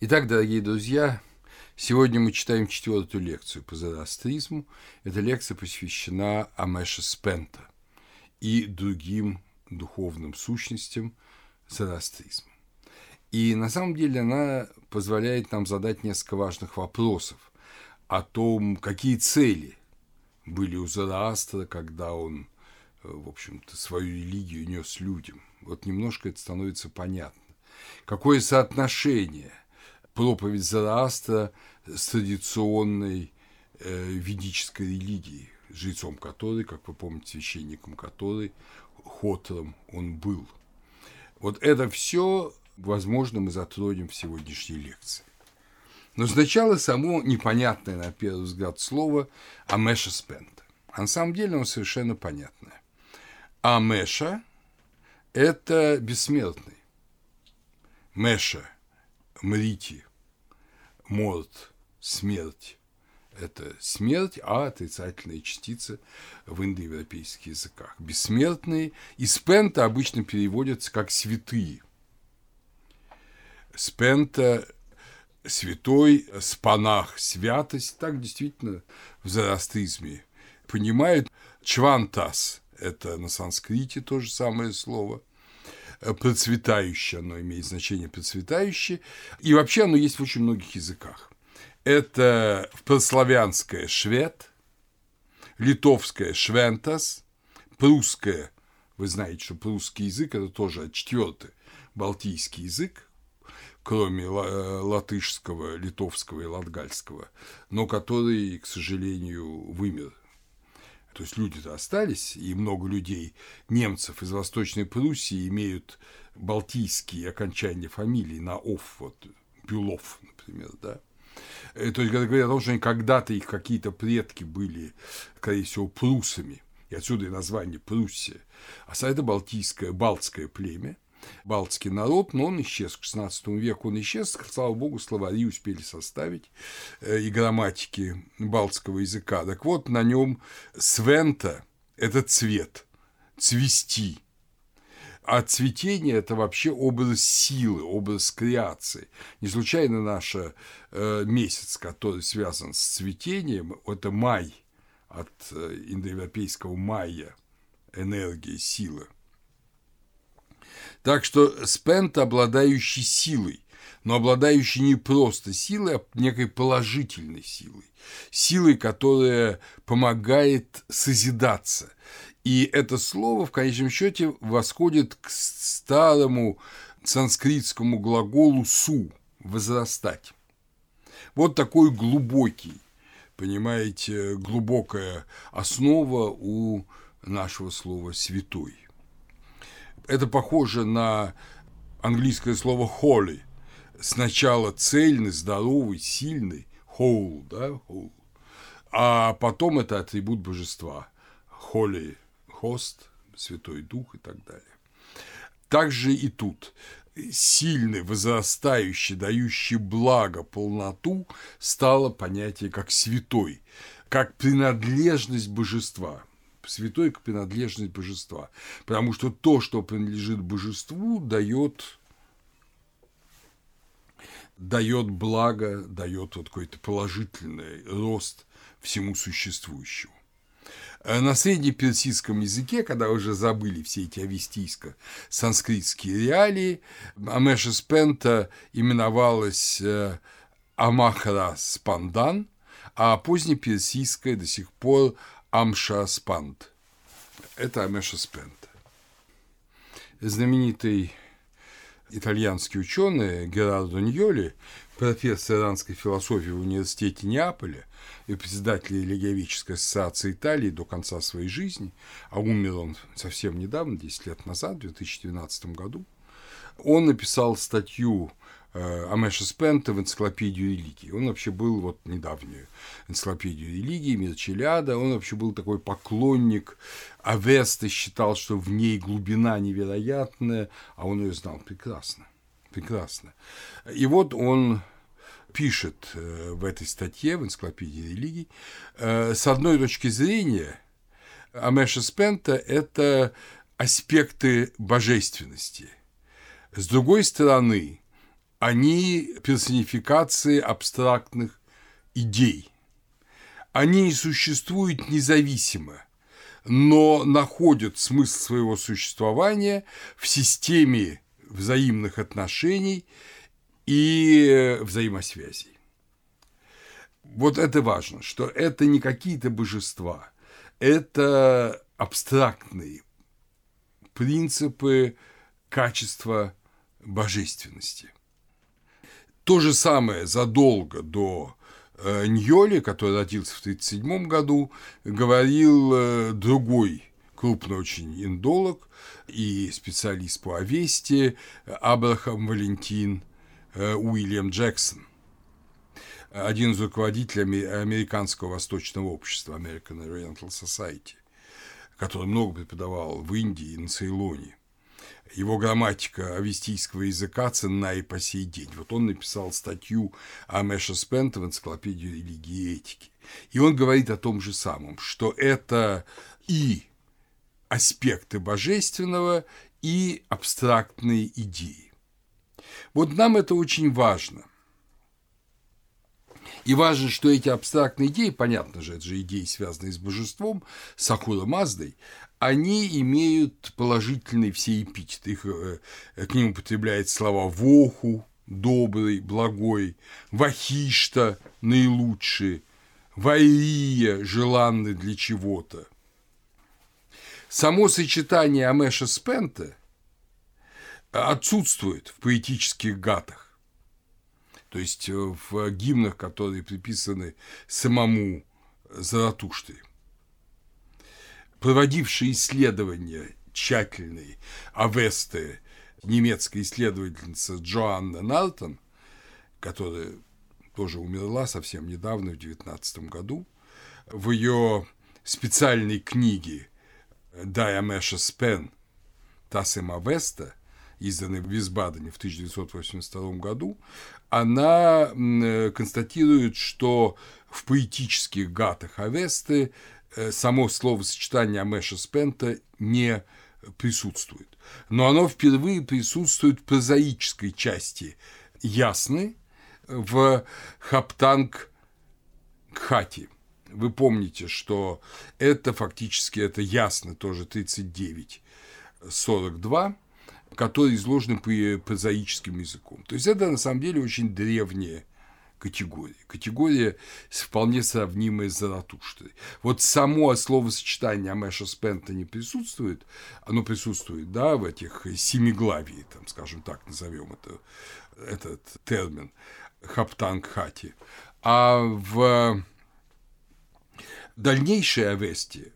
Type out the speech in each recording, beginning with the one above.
Итак, дорогие друзья, сегодня мы читаем четвертую лекцию по зороастризму. Эта лекция посвящена Амеша Спента и другим духовным сущностям зороастризма. И на самом деле она позволяет нам задать несколько важных вопросов о том, какие цели были у Зороастра, когда он, э, в общем-то, свою религию нес людям. Вот немножко это становится понятно. Какое соотношение проповедь Зороастра с традиционной э, ведической религией, жрецом которой, как вы помните, священником которой, Хотром он был. Вот это все, возможно, мы затронем в сегодняшней лекции. Но сначала само непонятное, на первый взгляд, слово «амеша спента». А на самом деле оно совершенно понятное. Амеша – это бессмертный. Меша – мрити, морт – смерть. Это смерть, а отрицательная частица в индоевропейских языках. Бессмертные. И спента обычно переводятся как святые. Спента святой, спанах, святость. Так действительно в зороастризме понимают. Чвантас – это на санскрите то же самое слово. Процветающее, оно имеет значение процветающее. И вообще оно есть в очень многих языках. Это прославянское швед, литовское швентас, прусское, вы знаете, что прусский язык – это тоже четвертый балтийский язык, кроме латышского, литовского и латгальского, но который, к сожалению, вымер. То есть люди-то остались, и много людей, немцев из Восточной Пруссии имеют балтийские окончания фамилий на «ов», вот, Бюлов, например, да. Э, то есть, когда говорят о том, что когда-то их какие-то предки были, скорее всего, прусами, и отсюда и название Пруссия, а это балтийское, балтское племя – балтский народ, но он исчез. К XVI веку он исчез, слава богу, словари успели составить э, и грамматики балтского языка. Так вот, на нем свента – это цвет, цвести. А цветение – это вообще образ силы, образ креации. Не случайно наш э, месяц, который связан с цветением, это май от э, индоевропейского майя, энергия, сила – так что Спент, обладающий силой, но обладающий не просто силой, а некой положительной силой. Силой, которая помогает созидаться. И это слово в конечном счете восходит к старому санскритскому глаголу «су» – «возрастать». Вот такой глубокий, понимаете, глубокая основа у нашего слова «святой». Это похоже на английское слово holy. Сначала цельный, здоровый, сильный, whole, да, whole. А потом это атрибут божества. Holy host, Святой Дух и так далее. Также и тут сильный, возрастающий, дающий благо, полноту, стало понятие как святой, как принадлежность божества святой как принадлежность божества. Потому что то, что принадлежит божеству, дает дает благо, дает вот какой-то положительный рост всему существующему. А на среднеперсидском языке, когда уже забыли все эти авестийско-санскритские реалии, Амеша Спента именовалась э, Амахра Спандан, а позднеперсидская до сих пор Амша Спант. Это Амеша Спент. Знаменитый итальянский ученый Герардо Ньоли, профессор иранской философии в университете Неаполя и председатель Религиоведческой ассоциации Италии до конца своей жизни, а умер он совсем недавно, 10 лет назад, в 2012 году, он написал статью Амеша Спента в энциклопедию религии. Он вообще был вот недавнюю энциклопедию религии, Мирчеляда, он вообще был такой поклонник Авесты, считал, что в ней глубина невероятная, а он ее знал прекрасно, прекрасно. И вот он пишет э, в этой статье, в энциклопедии религий, э, с одной точки зрения, Амеша Спента – это аспекты божественности. С другой стороны, они персонификации абстрактных идей. Они не существуют независимо, но находят смысл своего существования в системе взаимных отношений и взаимосвязей. Вот это важно, что это не какие-то божества, это абстрактные принципы качества божественности. То же самое задолго до э, Ньоли, который родился в 1937 году, говорил э, другой крупный очень индолог и специалист по Овесте Абрахам Валентин э, Уильям Джексон один из руководителей американского восточного общества American Oriental Society, который много преподавал в Индии и на Цейлоне. Его грамматика авестийского языка ценна и по сей день. Вот он написал статью о Мэша Спента в энциклопедию религии и этики. И он говорит о том же самом, что это и аспекты божественного, и абстрактные идеи. Вот нам это очень важно – и важно, что эти абстрактные идеи, понятно же, это же идеи, связанные с божеством, с Ахура Маздой, они имеют положительные все эпитеты. Их, э, к ним употребляют слова «воху», «добрый», «благой», «вахишта», «наилучший», «вайрия», «желанный для чего-то». Само сочетание Амеша Спента отсутствует в поэтических гатах то есть э, в гимнах, которые приписаны самому Заратуште. Проводившие исследования тщательные Авесты, немецкая исследовательница Джоанна Нартон, которая тоже умерла совсем недавно, в 19 году, в ее специальной книге «Диамеша Спен» Тасем Авеста, изданной в Висбадене в 1982 году, она э, констатирует, что в поэтических гатах Авесты само словосочетание Амеша Спента не присутствует. Но оно впервые присутствует в прозаической части Ясны в Хаптанг Кхати. Вы помните, что это фактически это Ясны тоже 39, 42, которые изложены прозаическим языком. То есть это на самом деле очень древняя категория. Категория вполне сравнимая с Заратуштой. Вот само словосочетание Амеша Спента не присутствует, оно присутствует, да, в этих семиглавии, там, скажем так, назовем это, этот термин, хаптанг хати. А в дальнейшей Авесте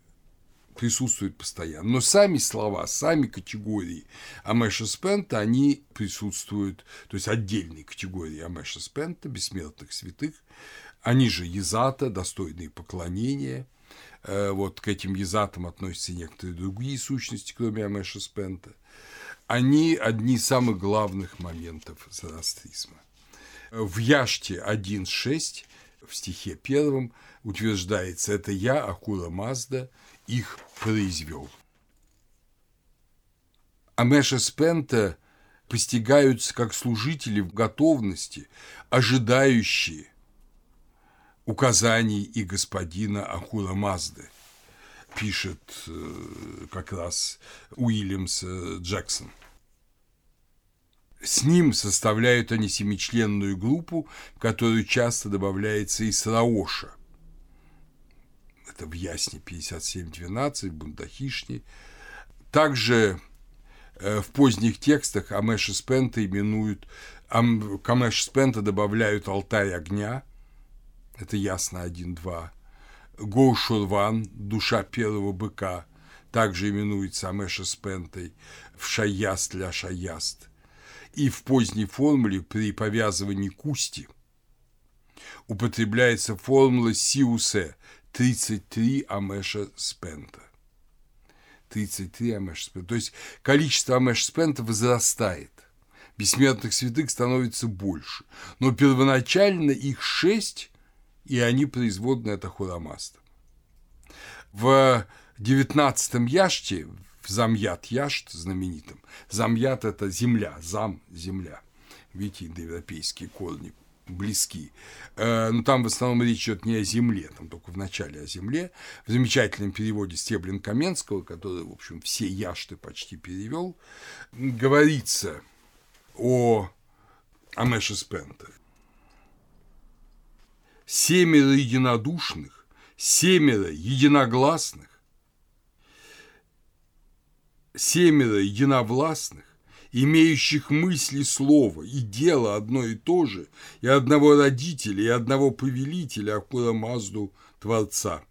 присутствуют постоянно. Но сами слова, сами категории Амеша Спента, они присутствуют, то есть отдельные категории Амеша Спента, бессмертных святых, они же езата, достойные поклонения. Э, вот к этим езатам относятся некоторые другие сущности, кроме Амеша Спента. Они одни из самых главных моментов зороастризма. В Яште 1.6 в стихе первом утверждается «Это я, Акура Мазда, их произвел. Амеша Спента постигаются как служители в готовности, ожидающие указаний и господина Ахура Мазды, пишет э, как раз Уильямс Джексон. С ним составляют они семичленную группу, в которую часто добавляется и Сраоша – это в Ясне 57.12, в Бундахишне. Также э, в поздних текстах Амеша Спента именуют, к Амеша Спента добавляют алтарь огня, это ясно 1-2. Гоушурван, душа первого быка, также именуется Амеша Спентой, в Шаяст ля Шаяст. И в поздней формуле при повязывании кусти употребляется формула Сиусе, 33 Амеша Спента. 33 Амеша Спента. То есть количество Амеша Спента возрастает. Бессмертных святых становится больше. Но первоначально их шесть, и они производные от Ахурамаста. В девятнадцатом яште, в Замьят Яшт знаменитом, Замьят – это земля, зам – земля. Видите, индоевропейские корни близки. Э, но там в основном речь идет не о земле, там только в начале о земле. В замечательном переводе Стеблин Каменского, который, в общем, все яшты почти перевел, говорится о Амеше Спенте. Семеро единодушных, семеро единогласных, семеро единовластных, имеющих мысли слова и дело одно и то же, и одного родителя, и одного повелителя, Акура Мазду Творца,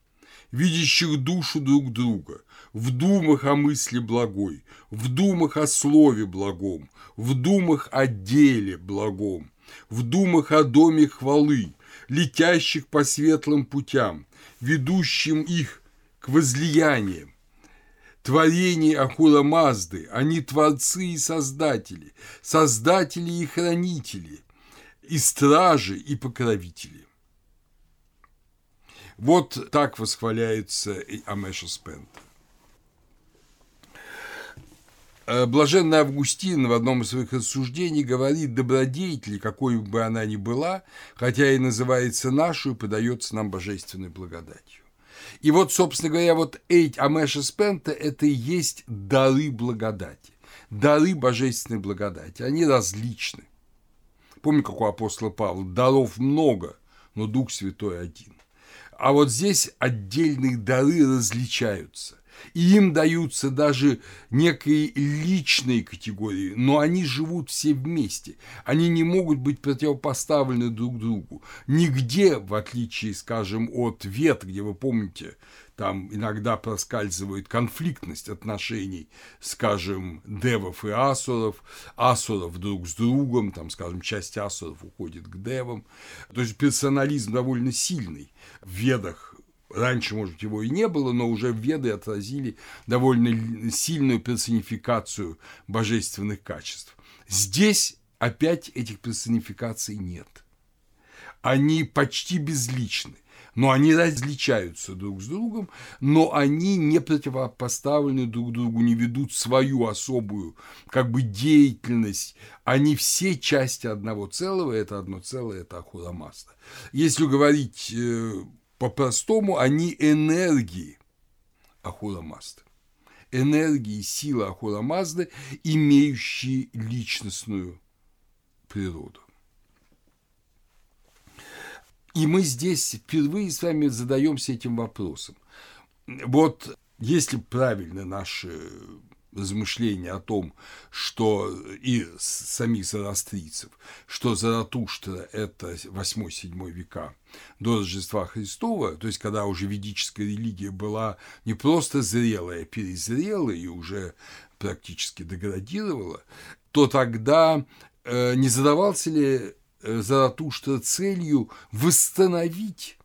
видящих душу друг друга, в думах о мысли благой, в думах о слове благом, в думах о деле благом, в думах о доме хвалы, летящих по светлым путям, ведущим их к возлияниям, творений Ахура Мазды, они творцы и создатели, создатели и хранители, и стражи, и покровители. Вот так восхваляется Амеша Спента. Э, блаженный Августин в одном из своих рассуждений говорит, добродетель, какой бы она ни была, хотя и называется нашу, подается нам божественной благодатью. И вот, собственно говоря, вот Эйт Амеша Спента – это и есть дары благодати, дары божественной благодати. Они различны. Помню, как у апостола Павла, даров много, но Дух Святой один. А вот здесь отдельные дары различаются и им даются даже некие личные категории, но они живут все вместе. Они не могут быть противопоставлены друг другу. Нигде, в отличие, скажем, от вет, где вы помните, там иногда проскальзывает конфликтность отношений, скажем, девов и асуров, асуров друг с другом, там, скажем, часть асуров уходит к девам. То есть персонализм довольно сильный в ведах Раньше, может, его и не было, но уже веды отразили довольно сильную персонификацию божественных качеств. Здесь опять этих персонификаций нет. Они почти безличны, но они различаются друг с другом, но они не противопоставлены друг другу, не ведут свою особую как бы деятельность. Они все части одного целого, это одно целое, это Ахурамаста. Если говорить э, по-простому, они энергии Ахура Мазды. Энергии, силы Ахура Мазды, имеющие личностную природу. И мы здесь впервые с вами задаемся этим вопросом. Вот если правильно наши размышления о том, что и самих зарастрийцев, что Заратуштра – это 8-7 века до Рождества Христова, то есть когда уже ведическая религия была не просто зрелая, а перезрелая и уже практически деградировала, то тогда э, не задавался ли э, Заратуштра целью восстановить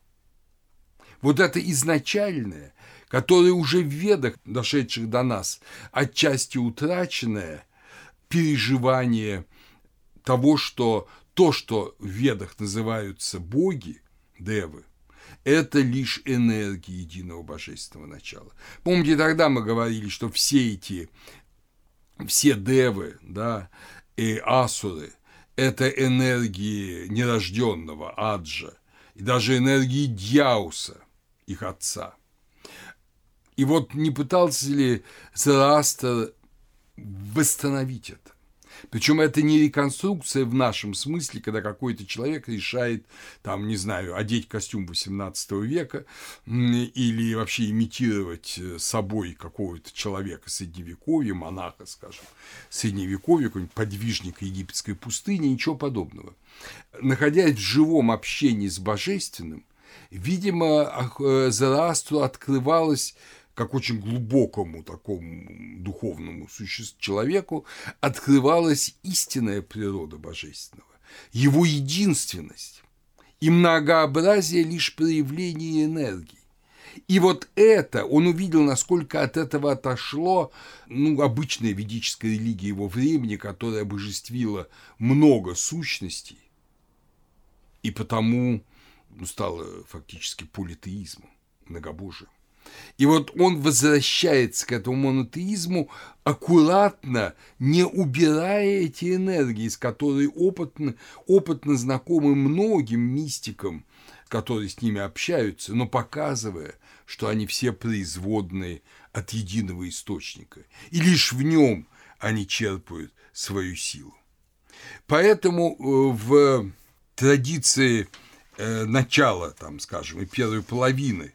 вот это изначальное, которое уже в ведах, дошедших до нас, отчасти утраченное переживание того, что то, что в ведах называются боги, девы, это лишь энергия единого божественного начала. Помните, тогда мы говорили, что все эти, все девы, да, и асуры – это энергии нерожденного аджа, и даже энергии Дьяуса, их отца – и вот не пытался ли Зороастер восстановить это? Причем это не реконструкция в нашем смысле, когда какой-то человек решает, там, не знаю, одеть костюм XVIII века или вообще имитировать э, собой какого-то человека средневековья, монаха, скажем, средневековья, какой-нибудь подвижник египетской пустыни, ничего подобного. Находясь в живом общении с божественным, видимо, э, Зороастру открывалось как очень глубокому такому духовному существу, человеку, открывалась истинная природа божественного, его единственность и многообразие лишь проявления энергии. И вот это, он увидел, насколько от этого отошло ну, обычная ведическая религия его времени, которая обожествила много сущностей, и потому ну, стала фактически политеизмом, многобожием. И вот он возвращается к этому монотеизму аккуратно, не убирая эти энергии, с которой опытно, опытно знакомы многим мистикам, которые с ними общаются, но показывая, что они все производные от единого источника, и лишь в нем они черпают свою силу. Поэтому э, в традиции э, начала, там, скажем, и первой половины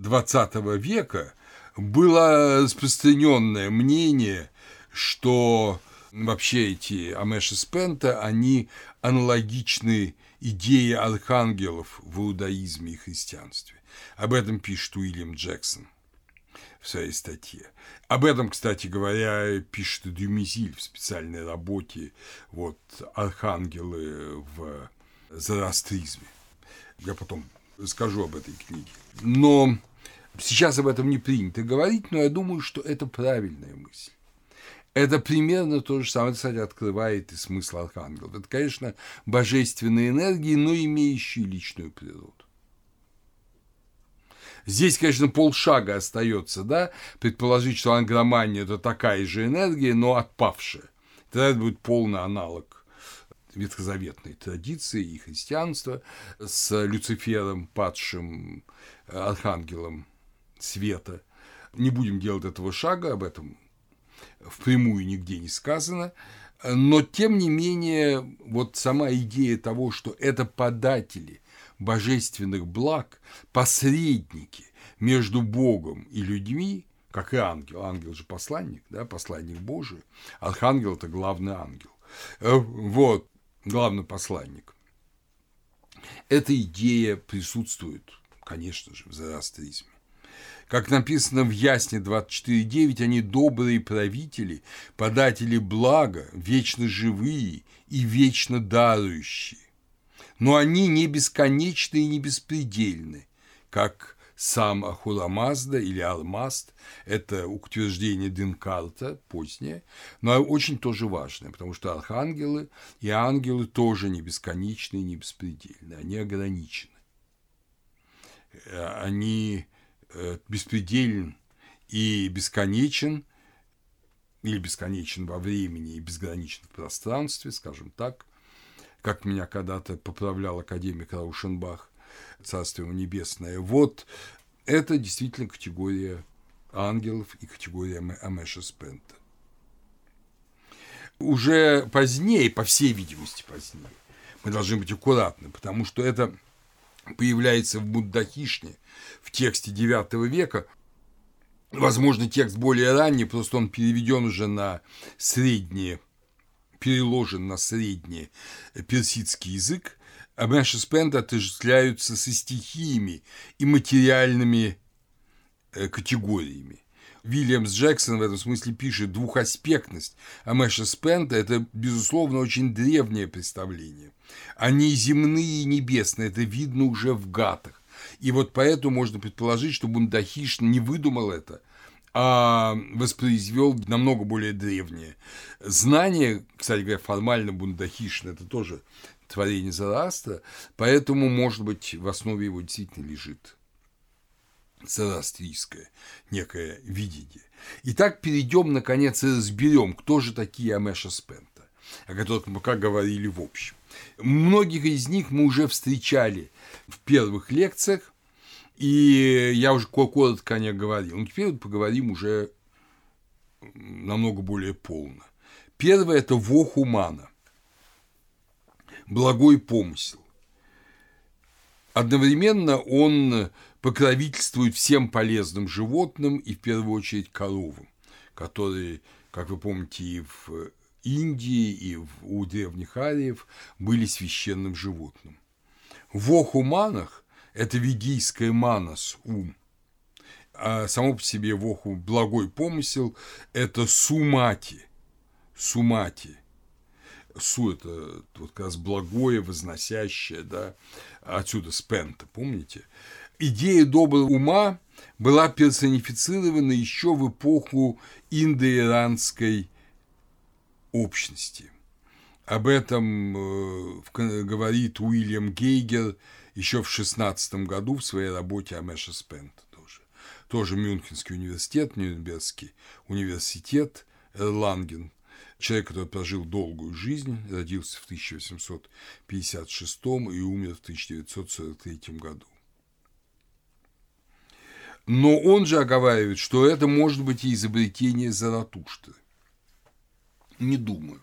XX века было распространенное мнение, что вообще эти Амеши Спента, они аналогичны идее архангелов в иудаизме и христианстве. Об этом пишет Уильям Джексон в своей статье. Об этом, кстати говоря, пишет Дюмизиль в специальной работе вот, «Архангелы в зороастризме». Я потом скажу об этой книге. Но Сейчас об этом не принято говорить, но я думаю, что это правильная мысль. Это примерно то же самое, кстати, открывает и смысл архангелов. Это, конечно, божественные энергии, но имеющие личную природу. Здесь, конечно, полшага остается, да, предположить, что ангромания – это такая же энергия, но отпавшая. Тогда это будет полный аналог ветхозаветной традиции и христианства с Люцифером, падшим архангелом света. Не будем делать этого шага, об этом впрямую нигде не сказано, но тем не менее вот сама идея того, что это податели божественных благ, посредники между Богом и людьми, как и ангел. Ангел же посланник, да, посланник Божий. Архангел – это главный ангел. Э, вот, главный посланник. Эта идея присутствует, конечно же, в зороастризме. Как написано в Ясне 24.9, они добрые правители, податели блага, вечно живые и вечно дарующие. Но они не бесконечны и не беспредельны, как сам Ахурамазда или Алмаст, это утверждение Динкарта, позднее, но очень тоже важное, потому что архангелы и ангелы тоже не бесконечны и не беспредельны, они ограничены. Э, они беспределен и бесконечен, или бесконечен во времени и безграничен в пространстве, скажем так, как меня когда-то поправлял академик Раушенбах, Царство ему небесное. Вот это действительно категория ангелов и категория Амеша Спента. Уже позднее, по всей видимости позднее, мы должны быть аккуратны, потому что это появляется в Буддахишне в тексте IX века. Возможно, текст более ранний, просто он переведен уже на средние, переложен на средний персидский язык. А Мэш Спенд отождествляются со стихиями и материальными э, категориями. Вильямс Джексон в этом смысле пишет двухаспектность Амеша Спента – это, безусловно, очень древнее представление. Они земные и небесные, это видно уже в гатах. И вот поэтому можно предположить, что Бундахиш не выдумал это, а воспроизвел намного более древнее. Знание, кстати говоря, формально Бундахишн – это тоже творение Зарастра, поэтому, может быть, в основе его действительно лежит зарастрийское некое видение. Итак, перейдем, наконец, и разберем, кто же такие Амеша Спента, о которых мы пока говорили в общем. Многих из них мы уже встречали в первых лекциях, и я уже коротко о них говорил. Но теперь поговорим уже намного более полно. Первое – это вохумана, благой помысел. Одновременно он покровительствует всем полезным животным и в первую очередь коровам, которые, как вы помните, и в Индии, и у древних ариев были священным животным. В охуманах – это ведийское манас, ум, а само по себе воху благой помысел – это сумати, сумати. Су – это вот как раз благое, возносящее, да, отсюда спента, помните? Идея доброго ума была персонифицирована еще в эпоху индоиранской общности. Об этом э, говорит Уильям Гейгер еще в 16 году в своей работе о Мэше Спент тоже. тоже Мюнхенский университет, Нюрнбергский университет, Ланген, человек, который прожил долгую жизнь, родился в 1856 и умер в 1943 году. Но он же оговаривает, что это может быть и изобретение Заратушты. Не думаю.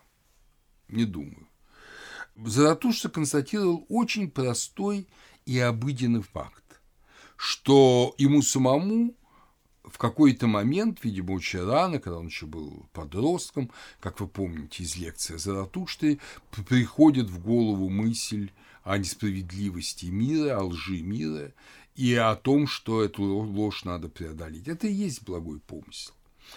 Не думаю. Заратушта констатировал очень простой и обыденный факт, что ему самому в какой-то момент, видимо, очень рано, когда он еще был подростком, как вы помните из лекции о Заратуште, приходит в голову мысль о несправедливости мира, о лжи мира и о том, что эту ложь надо преодолеть. Это и есть благой помысел.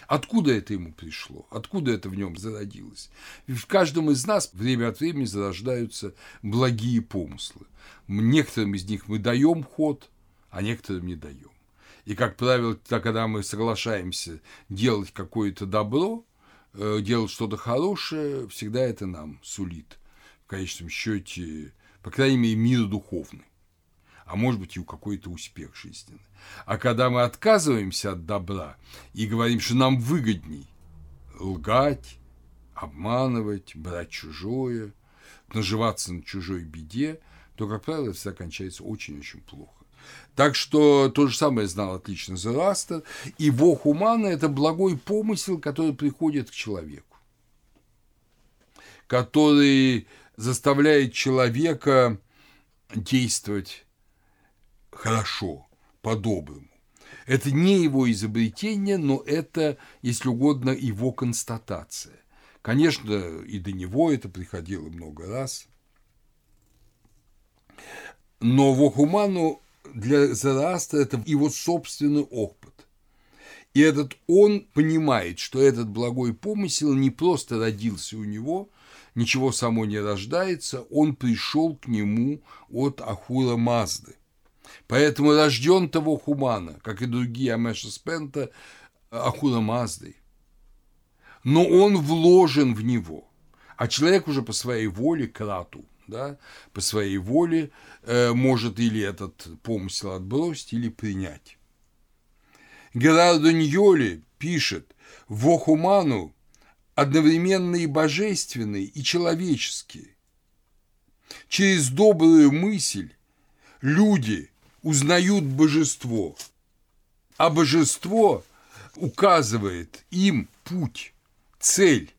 Откуда это ему пришло? Откуда это в нем зародилось? в каждом из нас время от времени зарождаются благие помыслы. Некоторым из них мы даем ход, а некоторым не даем. И, как правило, когда мы соглашаемся делать какое-то добро, э, делать что-то хорошее, всегда это нам сулит в конечном счете, по крайней мере, мир духовный а может быть и у какой-то успех жизненный. А когда мы отказываемся от добра и говорим, что нам выгодней лгать, обманывать, брать чужое, наживаться на чужой беде, то, как правило, это всегда кончается очень-очень плохо. Так что то же самое знал отлично Зороастер, и Бог Умана – это благой помысел, который приходит к человеку, который заставляет человека действовать хорошо, по-доброму. Это не его изобретение, но это, если угодно, его констатация. Конечно, и до него это приходило много раз. Но Вохуману для Зараста это его собственный опыт. И этот он понимает, что этот благой помысел не просто родился у него, ничего само не рождается, он пришел к нему от Ахура Мазды. Поэтому рожден того Хумана, как и другие Амеша Спента, Ахура Маздой. Но он вложен в него. А человек уже по своей воле, крату, да, по своей воле э, может или этот помысел отбросить, или принять. Герардо Ньоли пишет, Вохуману одновременно и божественный, и человеческий. Через добрую мысль люди узнают божество, а божество указывает им путь, цель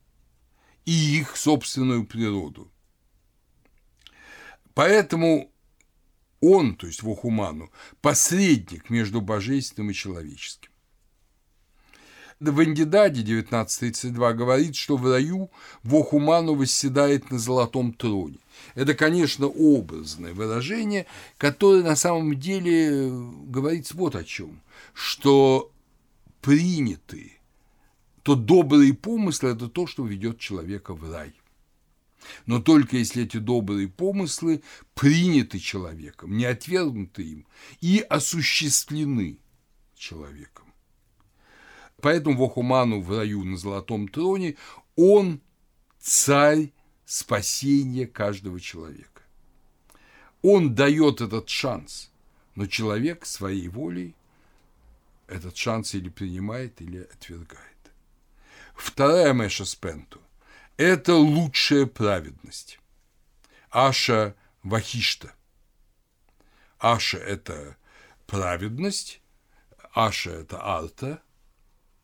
и их собственную природу. Поэтому он, то есть Вохуману, посредник между божественным и человеческим. В Эндидаде 1932 говорит, что в раю Вохуману восседает на золотом троне. Это, конечно, образное выражение, которое на самом деле говорит вот о чем, что приняты, то добрые помыслы – это то, что ведет человека в рай. Но только если эти добрые помыслы приняты человеком, не отвергнуты им и осуществлены человеком. Поэтому Вохуману в раю на золотом троне он царь спасения каждого человека. Он дает этот шанс, но человек своей волей этот шанс или принимает, или отвергает. Вторая Мэша Спенту – это лучшая праведность. Аша Вахишта. Аша – это праведность, Аша – это арта,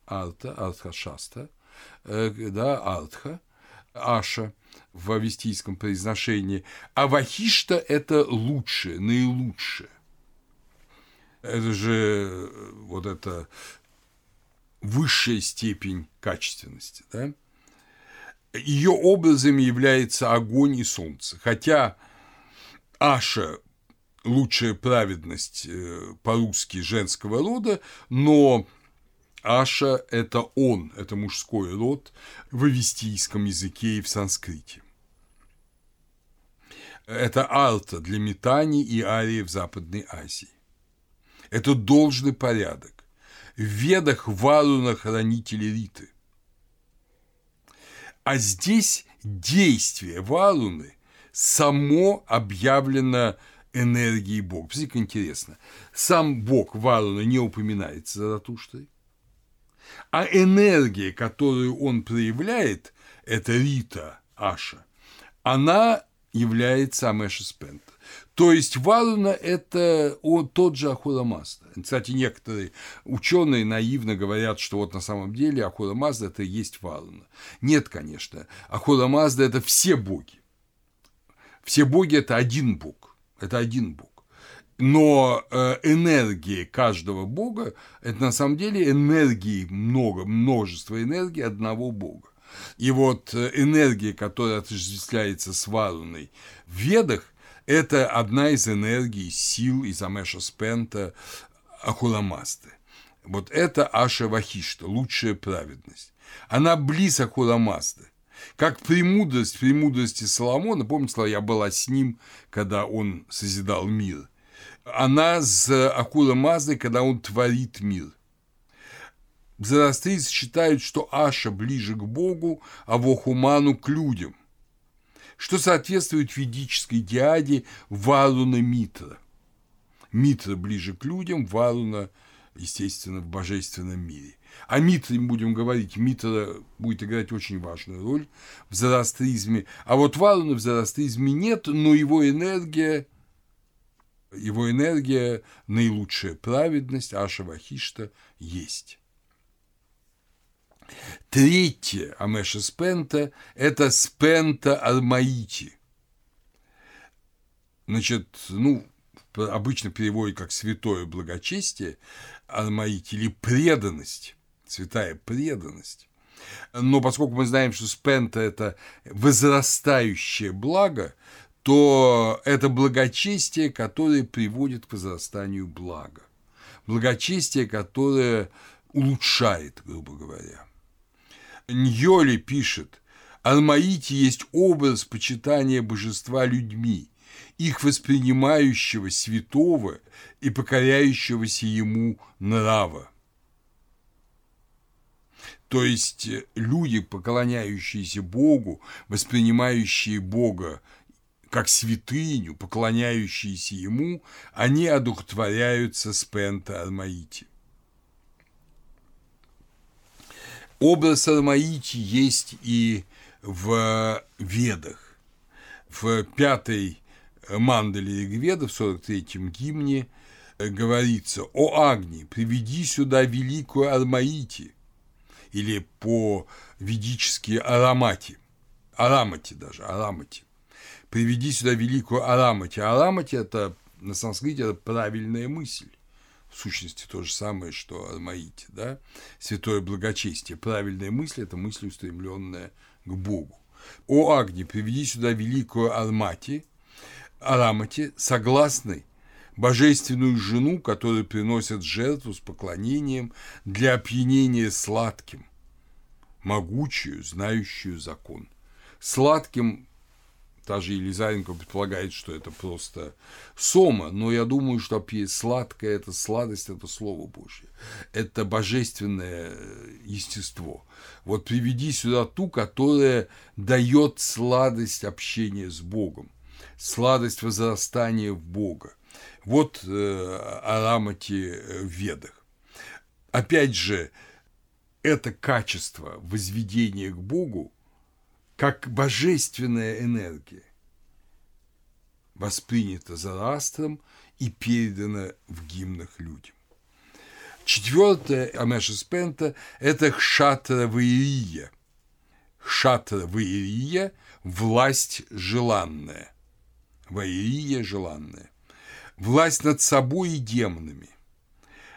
арта, артха-шаста, э, да, артха, Аша в авестийском произношении, а Вахишта – это лучшее, наилучшее. Это же вот это высшая степень качественности. Да? Ее образами является огонь и солнце. Хотя Аша – лучшая праведность э, по-русски женского рода, но Аша – это он, это мужской род в авестийском языке и в санскрите. Это арта для метаний и арии в Западной Азии. Это должный порядок. В ведах Варуна хранители Риты. А здесь действие Варуны само объявлено энергии Бога. Посмотрите, как интересно. Сам Бог Варуна не упоминается Заратуштрой, а энергия, которую он проявляет, это Рита Аша, она является Амеша Спента. То есть Варуна – это он, тот же Ахура Мазда. Кстати, некоторые ученые наивно говорят, что вот на самом деле Ахура Мазда – это и есть Варуна. Нет, конечно. Ахура Мазда – это все боги. Все боги – это один бог. Это один бог. Но э, энергии каждого бога – это на самом деле энергии много, множество энергии одного бога. И вот э, энергия, которая отождествляется с Варуной в Ведах, это одна из энергий, сил из Амеша Спента Ахурамасты. Вот это Аша Вахишта, лучшая праведность. Она близ Ахурамасты. Как премудрость, премудрости Соломона, помните, я была с ним, когда он созидал мир. Она с Акула Маздой, когда он творит мир. Зороастрийцы считают, что Аша ближе к Богу, а Вохуману к людям – что соответствует ведической диаде Варуна Митра. Митра ближе к людям, Варуна, естественно, в божественном мире. О Митре будем говорить, Митра будет играть очень важную роль в зороастризме, а вот Варуна в зороастризме нет, но его энергия его энергия, наилучшая праведность, Аша Вахишта, есть. Третье Амеша Спента – это Спента Армаити. Значит, ну, обычно переводят как святое благочестие Армаити или преданность, святая преданность. Но поскольку мы знаем, что спента – это возрастающее благо, то это благочестие, которое приводит к возрастанию блага. Благочестие, которое улучшает, грубо говоря. Ньоли пишет, Алмаити есть образ почитания божества людьми, их воспринимающего святого и покоряющегося ему нрава. То есть люди, поклоняющиеся Богу, воспринимающие Бога как святыню, поклоняющиеся Ему, они одухотворяются с Пента Армаити. Образ Армаити есть и в Ведах. В пятой мандале Ригведа, в 43-м гимне, говорится «О Агни, приведи сюда великую Армаити» или по-ведически Арамати, Арамати даже, Арамати. Приведи сюда великую Арамати. Арамати – это на санскрите это правильная мысль в сущности то же самое, что Армаите, да, святое благочестие. Правильная мысль – это мысль, устремленная к Богу. «О Агни, приведи сюда великую Армати, Арамати, согласный божественную жену, которую приносят жертву с поклонением для опьянения сладким, могучую, знающую закон. Сладким Та же Елизаренко предполагает, что это просто сома, но я думаю, что сладкое – это сладость, это Слово Божье. Это божественное естество. Вот приведи сюда ту, которая дает сладость общения с Богом, сладость возрастания в Бога. Вот э, Арамати в Ведах. Опять же, это качество возведения к Богу как божественная энергия, воспринята Зарастром и передана в гимнах людям. Четвертое Амеша Спента – это Хшатра Ваирия. Хшатра Ваирия – власть желанная. Ваирия – желанная. Власть над собой и демонами.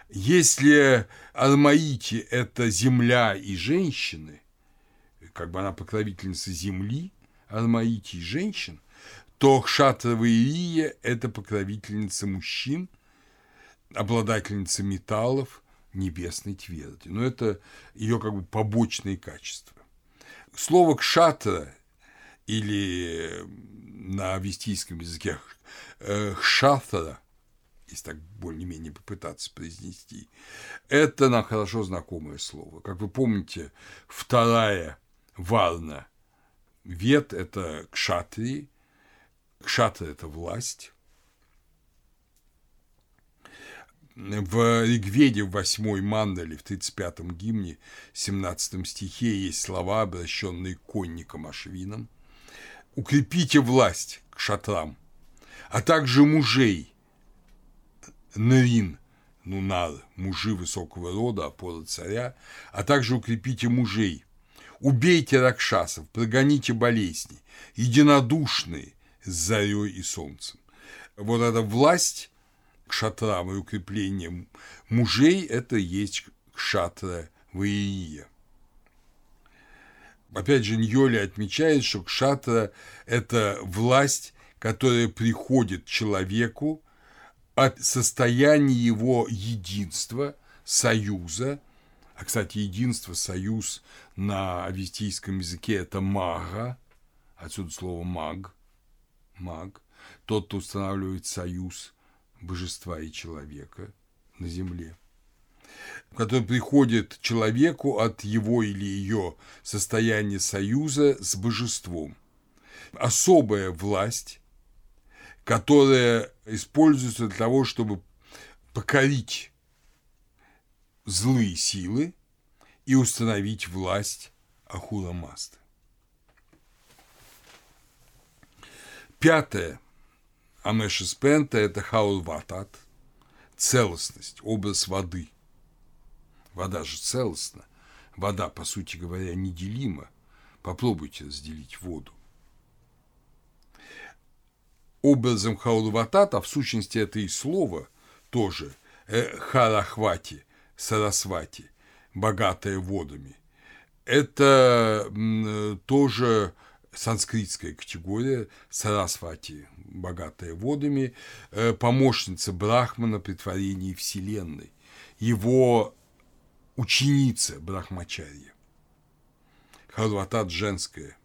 Если Армаити – это земля и женщины, как бы она покровительница земли, Армаити женщин, то Хшатрова Ирия – это покровительница мужчин, обладательница металлов небесной тверди. Но это ее как бы побочные качества. Слово «кшатра» или на вестийском языке «хшатра» если так более-менее попытаться произнести, это нам хорошо знакомое слово. Как вы помните, вторая Варна. Вет – это кшатрии, кшатра – это власть, в Ригведе в 8 мандале, в 35-м гимне, 17 стихе есть слова, обращенные к конникам. «Укрепите власть к шатрам, а также мужей, Нарин, Нунар, мужи высокого рода, опора царя, а также укрепите мужей, убейте ракшасов, прогоните болезни, единодушные с зарей и солнцем. Вот эта власть к шатрам и укреплением мужей – это есть кшатра Ваия. Опять же, Ньоли отмечает, что кшатра – это власть, которая приходит человеку от состояния его единства, союза, а, кстати, единство, союз на авестийском языке – это мага, отсюда слово маг, маг, тот, кто устанавливает союз божества и человека на земле, который приходит человеку от его или ее состояния союза с божеством. Особая власть, которая используется для того, чтобы покорить злые силы и установить власть Ахура Маста. Пятое. Амешис Пента – это хаул ватат, целостность, образ воды. Вода же целостна. Вода, по сути говоря, неделима. Попробуйте разделить воду образом Хаулватат, а в сущности это и слово тоже, э, Харахвати, Сарасвати, богатая водами. Это тоже санскритская категория, Сарасвати, богатая водами, э, помощница Брахмана при творении Вселенной, его ученица Брахмачарья. Харватат женское.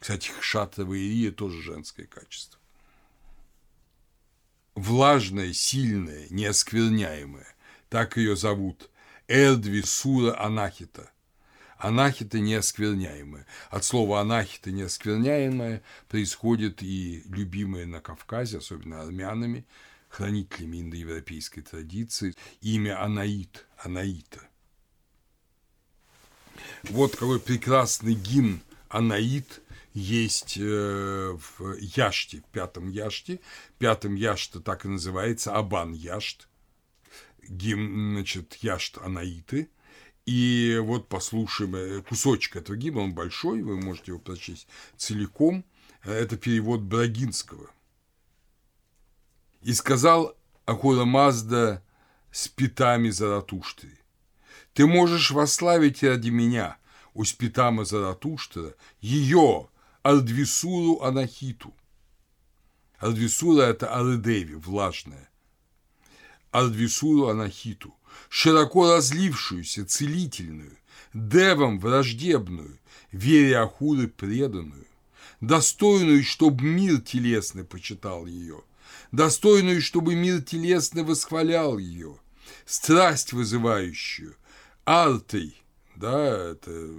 Кстати, Хшатова Ирия тоже женское качество влажная, сильная, неоскверняемая. Так ее зовут Эрдви Сура Анахита. Анахита неоскверняемая. От слова анахита неоскверняемая происходит и любимое на Кавказе, особенно армянами, хранителями индоевропейской традиции, имя Анаит, Анаита. Вот какой прекрасный гимн Анаит – есть э, в Яште, в пятом Яште. Пятом Яште так и называется Абан Яшт, гимн, значит, Яшт Анаиты. И вот послушаем э, кусочек этого гимна, он большой, вы можете его прочесть целиком. Это перевод Брагинского. «И сказал Ахура Мазда с питами Заратушты, «Ты можешь восславить ради меня, у Спитама Заратуштра, ее, Ардвисуру Анахиту. Ардвисура – это Ардеви, влажная. Ардвисуру Анахиту, широко разлившуюся, целительную, девам враждебную, вере Ахуры преданную, достойную, чтобы мир телесный почитал ее, достойную, чтобы мир телесный восхвалял ее, страсть вызывающую, артой, да, это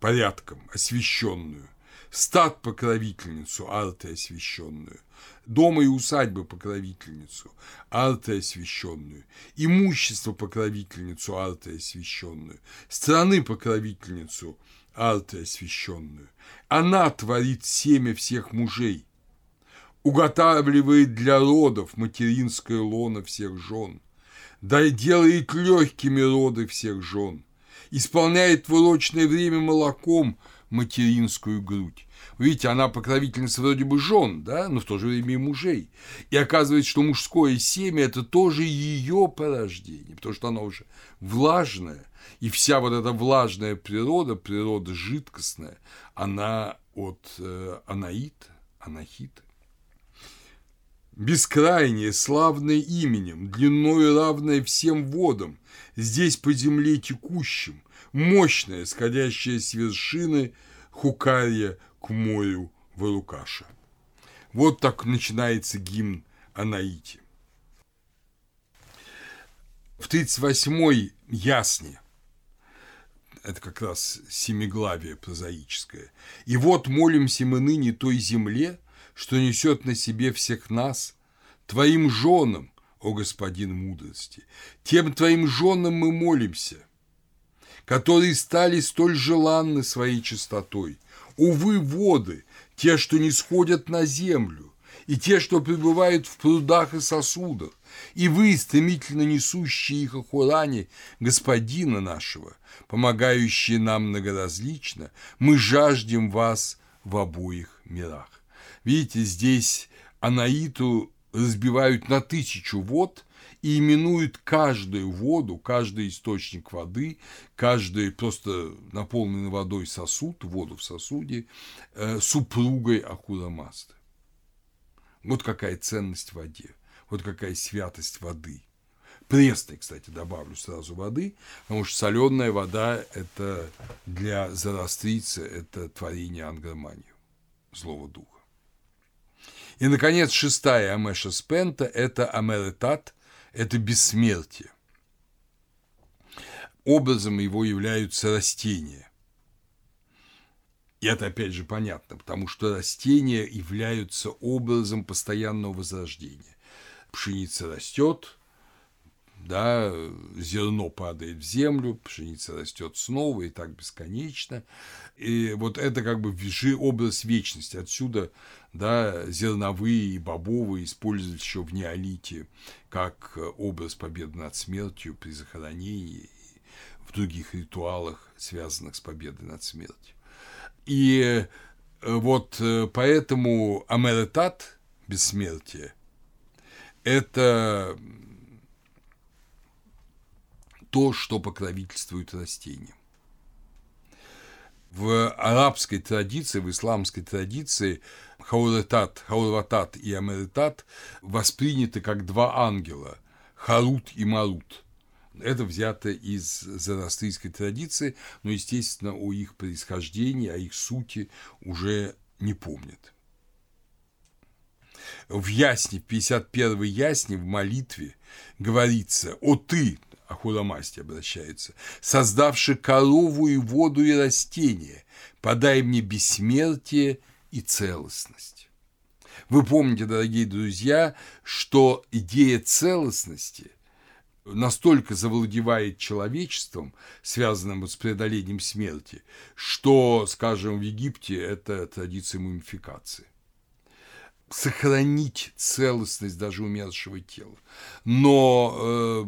порядком, освященную, стад покровительницу, арты освященную, дома и усадьбы покровительницу, арты освященную, имущество покровительницу, арты освященную, страны покровительницу, арты освященную. Она творит семя всех мужей, уготавливает для родов материнское лоно всех жен, да делает легкими роды всех жен, исполняет в урочное время молоком материнскую грудь. Видите, она покровительница вроде бы жен, да, но в то же время и мужей. И оказывается, что мужское семя – это тоже ее порождение, потому что она уже влажная. И вся вот эта влажная природа, природа жидкостная, она от э, анаита, анахита. Бескрайнее, славное именем, длиною равное всем водам, здесь по земле текущим, мощное, сходящее с вершины Хукарья к морю Валукаша. Вот так начинается гимн Анаити. В 38-й ясне, это как раз семиглавие прозаическое, и вот молимся мы ныне той земле, что несет на себе всех нас, твоим женам, о господин мудрости. Тем твоим женам мы молимся, которые стали столь желанны своей чистотой. Увы, воды, те, что не сходят на землю, и те, что пребывают в прудах и сосудах, и вы, стремительно несущие их охуране Господина нашего, помогающие нам многоразлично, мы жаждем вас в обоих мирах. Видите, здесь Анаиту разбивают на тысячу вод и именуют каждую воду, каждый источник воды, каждый просто наполненный водой сосуд, воду в сосуде, э, супругой Ахура Вот какая ценность в воде, вот какая святость воды. Пресной, кстати, добавлю сразу воды, потому что соленая вода – это для зарастрицы, это творение ангроманию, злого духа. И, наконец, шестая Амеша Спента – это Амеретат, это бессмертие. Образом его являются растения. И это, опять же, понятно, потому что растения являются образом постоянного возрождения. Пшеница растет, да, зерно падает в землю, пшеница растет снова и так бесконечно. И вот это как бы образ вечности. Отсюда да, зерновые и бобовые использовались еще в неолите как образ победы над смертью при захоронении в других ритуалах, связанных с победой над смертью. И вот э, поэтому амеретат, бессмертие, это то, что покровительствует растениям. В арабской традиции, в исламской традиции Хауретат, Хаурватат и Америтат восприняты как два ангела – Харут и Марут. Это взято из зороастрийской традиции, но, естественно, о их происхождении, о их сути уже не помнят. В Ясне, в 51 Ясне, в молитве говорится «О ты, Ахурамасти обращается, создавший корову и воду и растения, подай мне бессмертие и целостность. Вы помните, дорогие друзья, что идея целостности настолько завладевает человечеством, связанным с преодолением смерти, что, скажем, в Египте это традиция мумификации сохранить целостность даже умершего тела. Но э,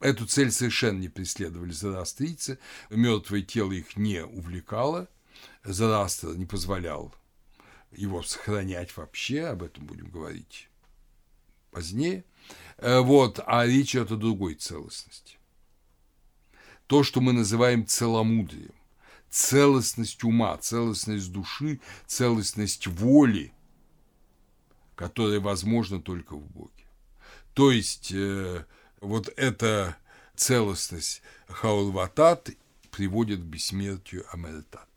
Эту цель совершенно не преследовали зороастрийцы, мертвое тело их не увлекало, Зороастр не позволял его сохранять вообще, об этом будем говорить позднее. Э, вот, а речь идет о другой целостности. То, что мы называем целомудрием, целостность ума, целостность души, целостность воли, которая возможна только в Боге. То есть э, вот эта целостность Хаулватат приводит к бессмертию Америтат.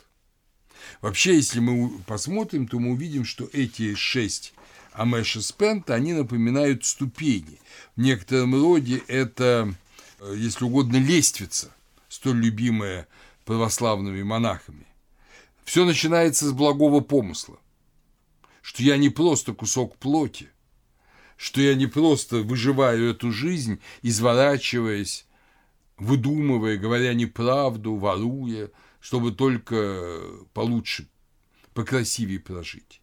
Вообще, если мы посмотрим, то мы увидим, что эти шесть Амеша Спента, они напоминают ступени. В некотором роде это, если угодно, лестница, столь любимая православными монахами. Все начинается с благого помысла, что я не просто кусок плоти, что я не просто выживаю эту жизнь, изворачиваясь, выдумывая, говоря неправду, воруя, чтобы только получше, покрасивее прожить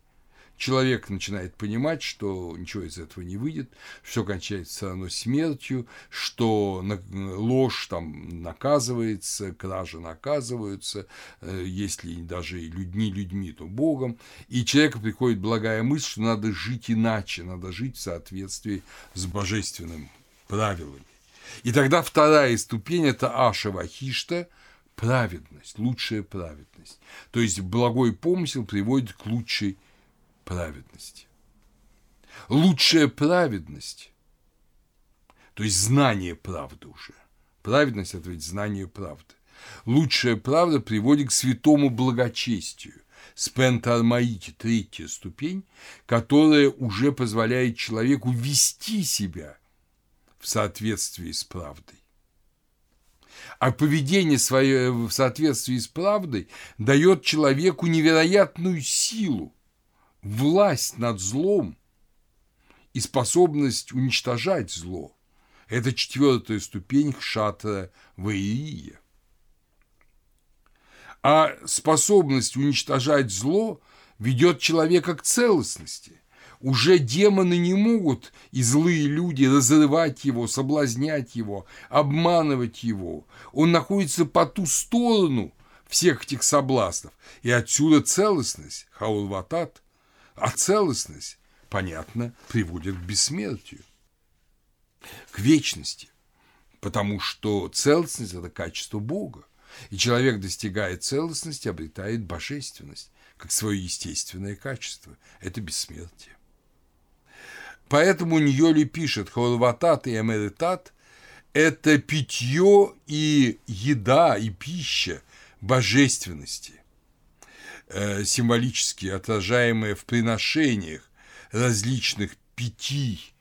человек начинает понимать, что ничего из этого не выйдет, все кончается равно смертью, что ложь там наказывается, кражи наказываются, э, если даже людьми людьми, то Богом. И человеку приходит благая мысль, что надо жить иначе, надо жить в соответствии с божественным правилами. И тогда вторая ступень – это Аша Вахишта – праведность, лучшая праведность. То есть благой помысел приводит к лучшей. Лучшая праведность, то есть знание правды уже. Праведность – это ведь знание правды. Лучшая правда приводит к святому благочестию. Спентармаити – третья ступень, которая уже позволяет человеку вести себя в соответствии с правдой. А поведение свое в соответствии с правдой дает человеку невероятную силу – власть над злом и способность уничтожать зло. Это четвертая ступень хшата Ваирия. А способность уничтожать зло ведет человека к целостности. Уже демоны не могут и злые люди разрывать его, соблазнять его, обманывать его. Он находится по ту сторону всех этих соблазнов. И отсюда целостность, хаулватат, а целостность, понятно, приводит к бессмертию, к вечности. Потому что целостность – это качество Бога. И человек достигает целостности, обретает божественность как свое естественное качество. Это бессмертие. Поэтому Ньоли пишет, холватат и эмеритат – это питье и еда, и пища божественности, э, символически отражаемые в приношениях различных питий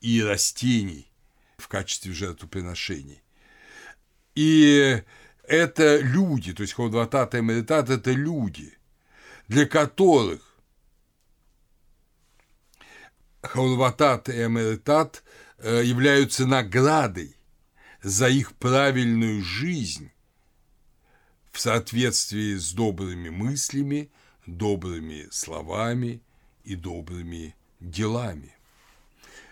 и растений в качестве жертвоприношений. И это люди, то есть Ходватат и Эмеритат – это люди, для которых Ходватат и Эмеритат э, являются наградой за их правильную жизнь в соответствии с добрыми мыслями, добрыми словами и добрыми делами.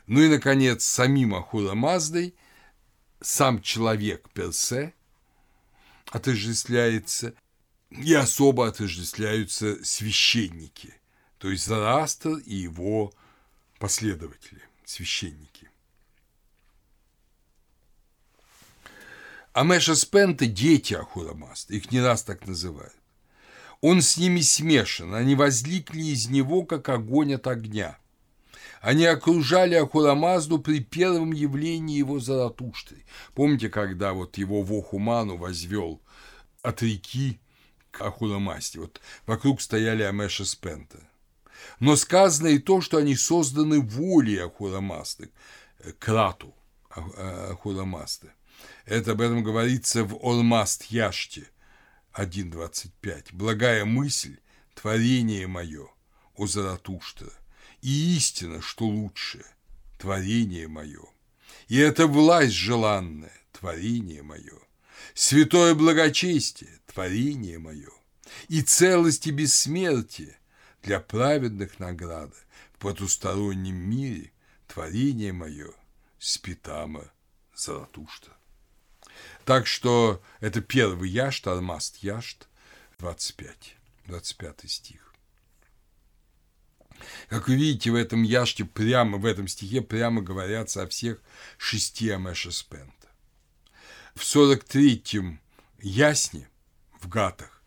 Ну и, наконец, самим Ахура Маздой сам человек персе отождествляется, и особо отождествляются священники, то есть Зарастер и его последователи, священники. Амеша Спента – дети Ахура Маста, их не раз так называют. Он с ними смешан, они возникли из него, как огонь от огня – они окружали Ахурамазду при первом явлении его Заратушты. Помните, когда вот его Вохуману возвел от реки к Ахурамасте? Вот вокруг стояли Амеша Спента. Но сказано и то, что они созданы волей Ахурамасты, э, крату э, Ахурамасты. Это об этом говорится в Ормаст Яште 1.25. «Благая мысль, творение мое, о Заратуштра, и истина, что лучшее, творение мое. И это власть желанная, творение мое. Святое благочестие, творение мое. И целость и бессмертие для праведных награда в потустороннем мире, творение мое, спитама Заратушта. Так что это первый яшт, Армаст яшт, 25, 25 стих. Как вы видите, в этом яшке прямо, в этом стихе прямо говорятся о всех шести Амеша Спента. В 43-м ясне, в гатах,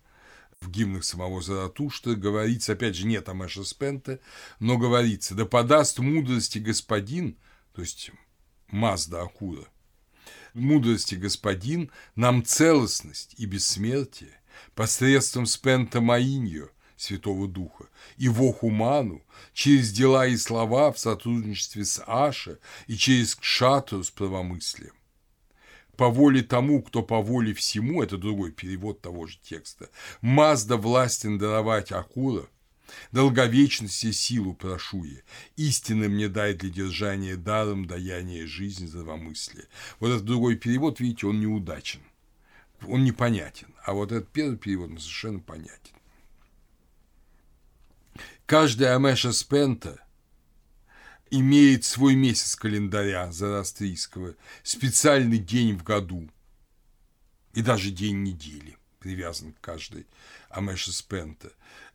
в гимнах самого Заратушта говорится, опять же, нет Амеша Спента, но говорится, да подаст мудрости господин, то есть Мазда Акура, мудрости господин нам целостность и бессмертие посредством Спента Маиньо, Святого Духа, и Вохуману, через дела и слова в сотрудничестве с Аша и через Кшатру с правомыслием. По воле тому, кто по воле всему, это другой перевод того же текста, Мазда властен даровать Акура, долговечности силу прошу я, истины мне дай для держания даром даяния жизни здравомыслия. Вот этот другой перевод, видите, он неудачен, он непонятен, а вот этот первый перевод совершенно понятен. Каждая Амеша Спента имеет свой месяц календаря зарастрийского, специальный день в году. И даже день недели привязан к каждой Амеша Спента.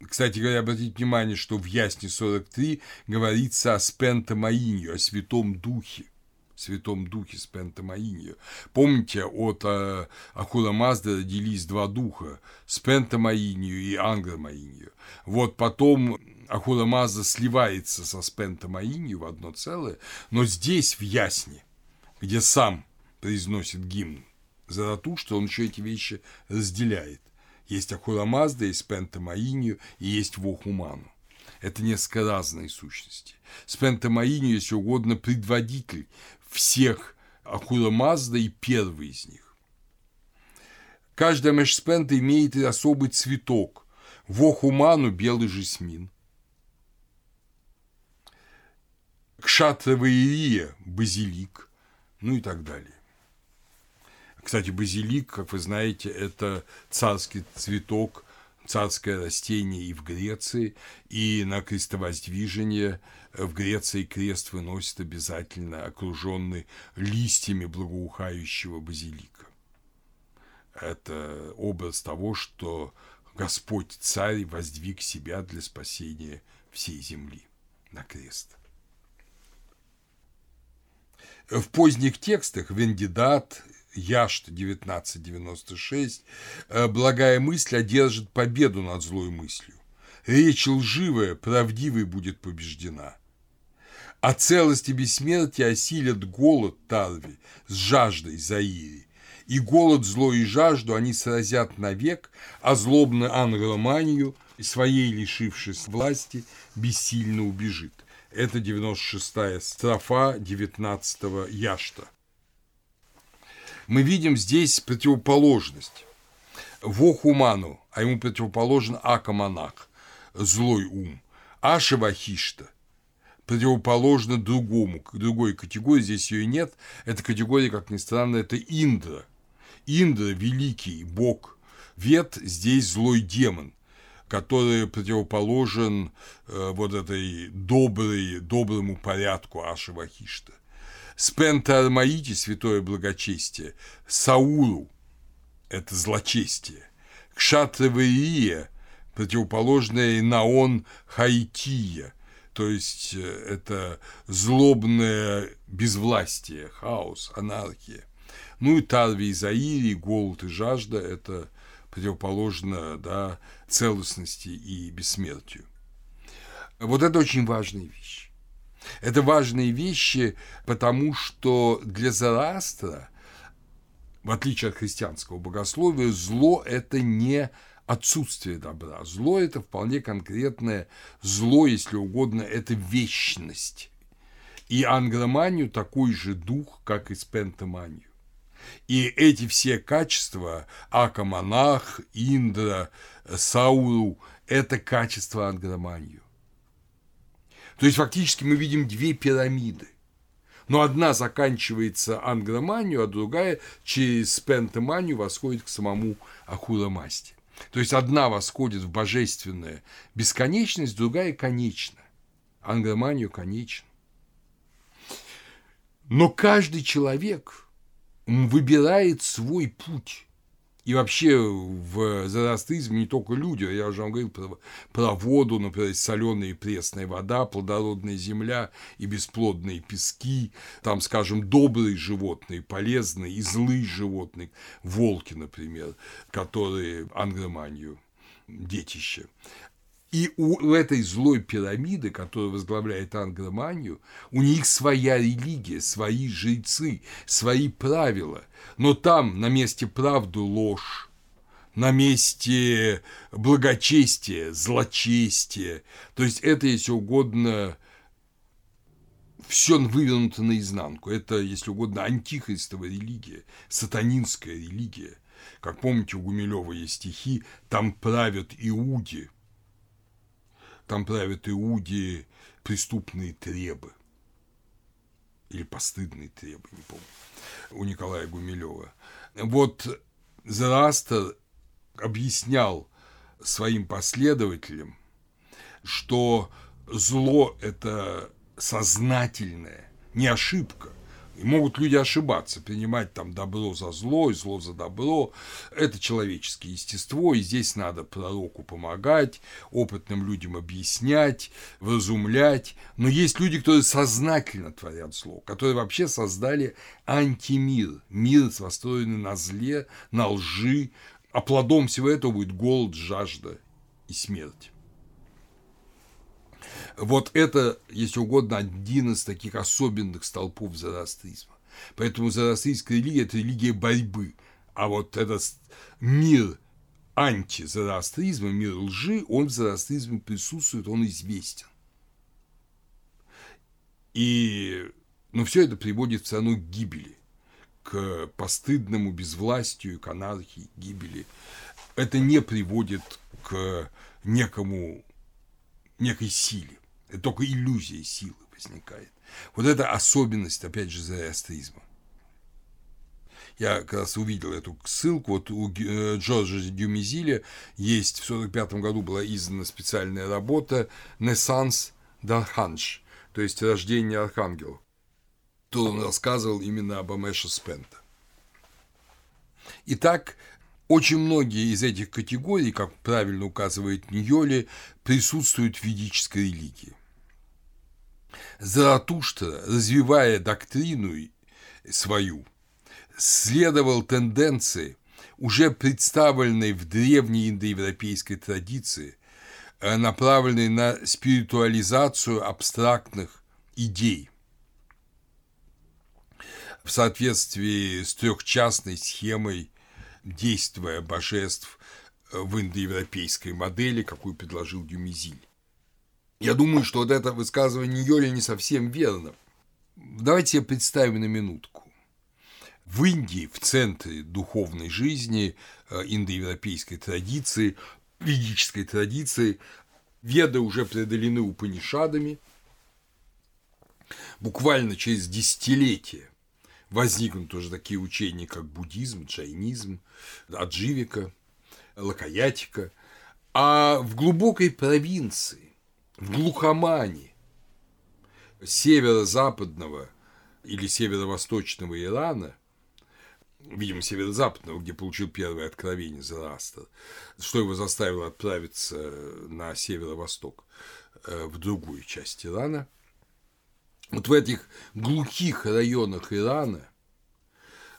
Кстати говоря, обратите внимание, что в Ясне 43 говорится о Спента Маинью, о Святом Духе. Святом Духе Спента Маинью. Помните, от э, Ахура Мазда родились два духа – Спента Маинью и Ангра Маинью. Вот потом Ахура Мазда сливается со Спента Маинью в одно целое, но здесь, в Ясне, где сам произносит гимн Заратушта, он еще эти вещи разделяет. Есть Ахура Мазда, есть Спента Маинью и есть Вохуману. Это несколько разные сущности. Спента Маинью, если угодно, предводитель всех Ахура Мазда и первый из них. Каждая мешспента имеет особый цветок. В Охуману белый жасмин, кшатраваирия – базилик, ну и так далее. Кстати, базилик, как вы знаете, это царский цветок, царское растение и в Греции, и на крестовоздвижение в Греции крест выносит обязательно окруженный листьями благоухающего базилика. Это образ того, что Господь Царь воздвиг себя для спасения всей земли на крест. В поздних текстах Вендидат Яшт 1996, э, благая мысль одержит победу над злой мыслью. Речь лживая, правдивой будет побеждена. А целость и бессмертие осилят голод Тарви с жаждой Заири. И голод, зло и жажду они сразят навек, а злобный англоманию, своей лишившись власти, бессильно убежит. Это 96-я строфа 19-го Яшта мы видим здесь противоположность. Вохуману, а ему противоположен Акаманах, злой ум. Ашевахишта противоположно другому, другой категории, здесь ее нет. Эта категория, как ни странно, это Индра. Индра – великий бог. Вет здесь злой демон, который противоположен э, вот этой доброй, доброму порядку Ашевахишта. Спента Армаити, святое благочестие, Сауру – это злочестие, Кшатравария – противоположное Наон Хаития, то есть э, это злобное безвластие, хаос, анархия. Ну и Тарви и Заири, голод и жажда – это противоположно да, целостности и бессмертию. Вот это очень важная вещь. Это важные вещи, потому что для Зараастра, в отличие от христианского богословия, зло – это не отсутствие добра. Зло – это вполне конкретное зло, если угодно, это вечность. И ангроманию такой же дух, как и спентоманию. И эти все качества – Акамонах, Индра, Сауру – это качества ангроманию. То есть фактически мы видим две пирамиды. Но одна заканчивается ангроманию, а другая через пентеманию восходит к самому Ахура-масти. То есть одна восходит в божественную бесконечность, другая конечна. Ангроманию конечна. Но каждый человек выбирает свой путь. И вообще в зороастризме не только люди, я уже вам говорил про, про воду, например, соленая и пресная вода, плодородная земля и бесплодные пески, там, скажем, добрые животные, полезные и злые животные, волки, например, которые ангроманию детище. И у этой злой пирамиды, которую возглавляет Ангроманию, у них своя религия, свои жрецы, свои правила. Но там на месте правды ложь, на месте благочестия, злочестия. То есть это, если угодно, все вывернуто наизнанку. Это, если угодно, антихристовая религия, сатанинская религия. Как помните, у Гумилева есть стихи «Там правят иуди», там правят иудеи преступные требы. Или постыдные требы, не помню, у Николая Гумилева. Вот Зарастер объяснял своим последователям, что зло – это сознательное, не ошибка – и могут люди ошибаться, принимать там добро за зло и зло за добро. Это человеческое естество, и здесь надо пророку помогать, опытным людям объяснять, вразумлять. Но есть люди, которые сознательно творят зло, которые вообще создали антимир, мир, построенный на зле, на лжи, а плодом всего этого будет голод, жажда и смерть. Вот это, если угодно, один из таких особенных столпов зороастризма. Поэтому зороастрийская религия – это религия борьбы. А вот этот мир антизороастризма, мир лжи, он в зороастризме присутствует, он известен. И, но все это приводит все равно к гибели, к постыдному безвластию, к анархии, гибели. Это не приводит к некому, некой силе. Только иллюзия силы возникает. Вот это особенность, опять же, зороастризма. Я как раз увидел эту ссылку. Вот у э, Джорджа Дюмизиля есть в 1945 году была издана специальная работа «Наissance d'Archange», то есть «Рождение архангелов». То он рассказывал именно об Амеше Спента. Итак, очень многие из этих категорий, как правильно указывает Ньоли, присутствуют в ведической религии. Заратуштра, развивая доктрину свою, следовал тенденции, уже представленной в древней индоевропейской традиции, э, направленной на спиритуализацию абстрактных идей в соответствии с трехчастной схемой действия божеств э, в индоевропейской модели, какую предложил Дюмизиль. Я думаю, что вот это высказывание Йоли не совсем верно. Давайте себе представим на минутку. В Индии, в центре духовной жизни, э, индоевропейской традиции, ведической традиции, веды уже преодолены Упанишадами. Буквально через десятилетия возникнут уже такие учения, как буддизм, джайнизм, адживика, лакаятика. А в глубокой провинции, в глухомане северо-западного или северо-восточного Ирана – видимо, северо-западного, где получил первое откровение Зороастер, что его заставило отправиться на северо-восток, э, в другую часть Ирана. Вот в этих глухих районах Ирана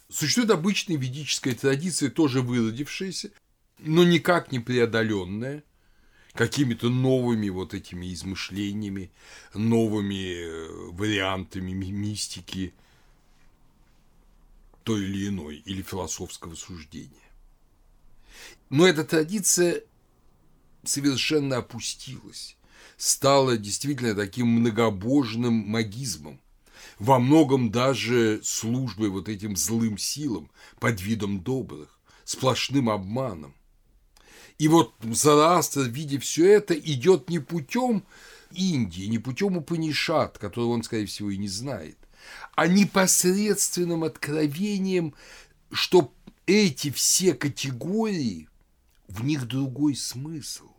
существует обычная ведическая традиция, тоже выродившаяся, но никак не преодоленная какими-то новыми вот этими измышлениями, новыми э, вариантами мистики – той или иной, или философского суждения. Но эта традиция совершенно опустилась, стала действительно таким многобожным магизмом, во многом даже службой вот этим злым силам под видом добрых, сплошным обманом. И вот Зараастр, видя все это, идет не путем Индии, не путем Упанишат, которого он, скорее всего, и не знает, а непосредственным откровением, что эти все категории, в них другой смысл.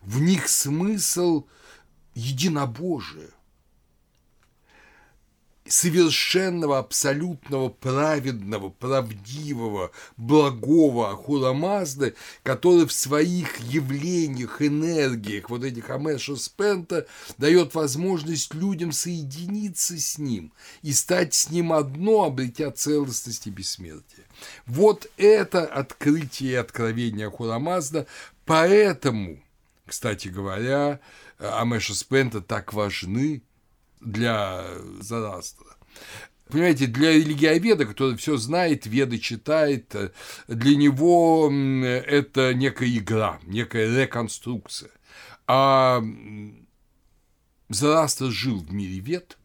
В них смысл единобожия – совершенного, абсолютного, праведного, правдивого, благого Ахура Мазды, который в своих явлениях, энергиях, вот этих Амеша Спента, дает возможность людям соединиться с ним и стать с ним одно, обретя целостность и бессмертие. Вот это открытие и откровение Ахура Мазда, поэтому, кстати говоря, Амеша Спента так важны для Зарастра. Понимаете, для религиоведа, который все знает, веды читает, для него это некая игра, некая реконструкция. А Зарастр жил в мире вед,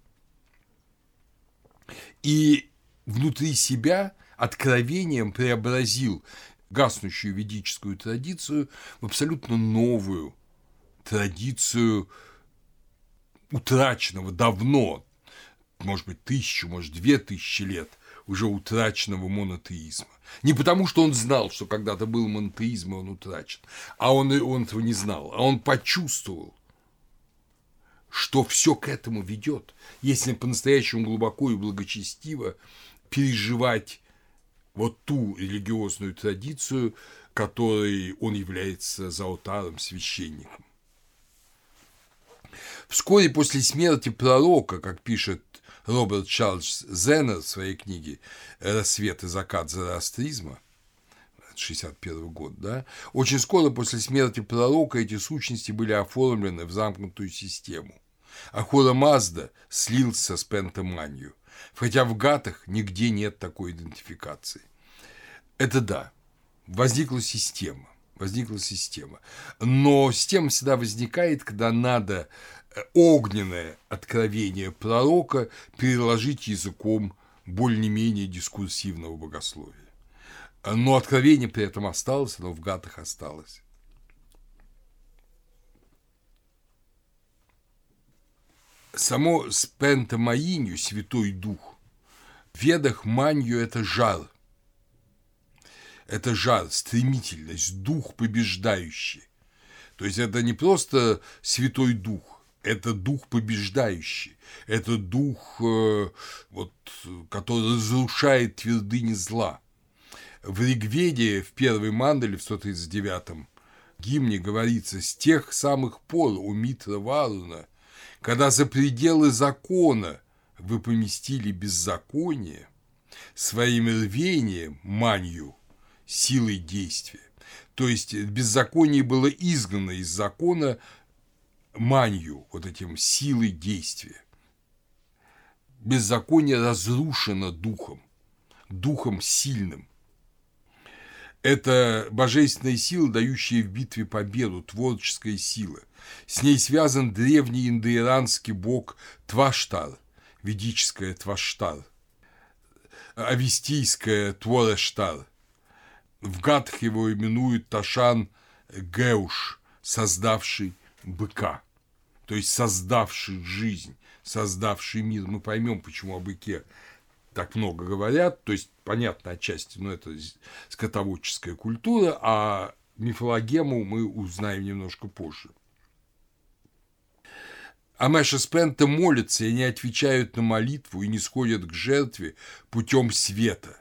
и внутри себя откровением преобразил гаснущую ведическую традицию в абсолютно новую традицию утраченного давно, может быть, тысячу, может, две тысячи лет уже утраченного монотеизма. Не потому, что он знал, что когда-то был монотеизм, и он утрачен, а он, он этого не знал, а он почувствовал, что все к этому ведет, если по-настоящему глубоко и благочестиво переживать вот ту религиозную традицию, которой он является заутаром, священником. Вскоре после смерти пророка, как пишет Роберт Чарльз Зеннер в своей книге «Рассвет и закат зороастризма», 61 год, да, очень скоро после смерти пророка эти сущности были оформлены в замкнутую систему. Ахура Мазда слился с Пентаманью, хотя в гатах нигде нет такой идентификации. Это да, возникла система, возникла система. Но система всегда возникает, когда надо огненное откровение пророка переложить языком более-менее дискурсивного богословия. Но откровение при этом осталось, оно в гатах осталось. Само маинью, Святой Дух, в ведах манью – это жар. Это жар, стремительность, дух побеждающий. То есть это не просто Святой Дух, это дух побеждающий, это дух, э, вот, который разрушает твердыни зла. В Ригведе, в первой манделе, в 139-м гимне говорится, с тех самых пор у Митра Варуна, когда за пределы закона вы поместили беззаконие, своим рвением, манью, силой действия. То есть беззаконие было изгнано из закона манью, вот этим силой действия. Беззаконие разрушено духом, духом сильным. Это божественная сила, дающая в битве победу, творческая сила. С ней связан древний индоиранский бог Тваштар, ведическая Тваштар, авестийская Творештар. В Гатх его именуют Ташан Геуш, создавший быка то есть создавший жизнь, создавший мир. Мы поймем, почему о быке так много говорят, то есть, понятно, отчасти, но это скотоводческая культура, а мифологему мы узнаем немножко позже. Амеша Спента молятся, и они отвечают на молитву и не сходят к жертве путем света.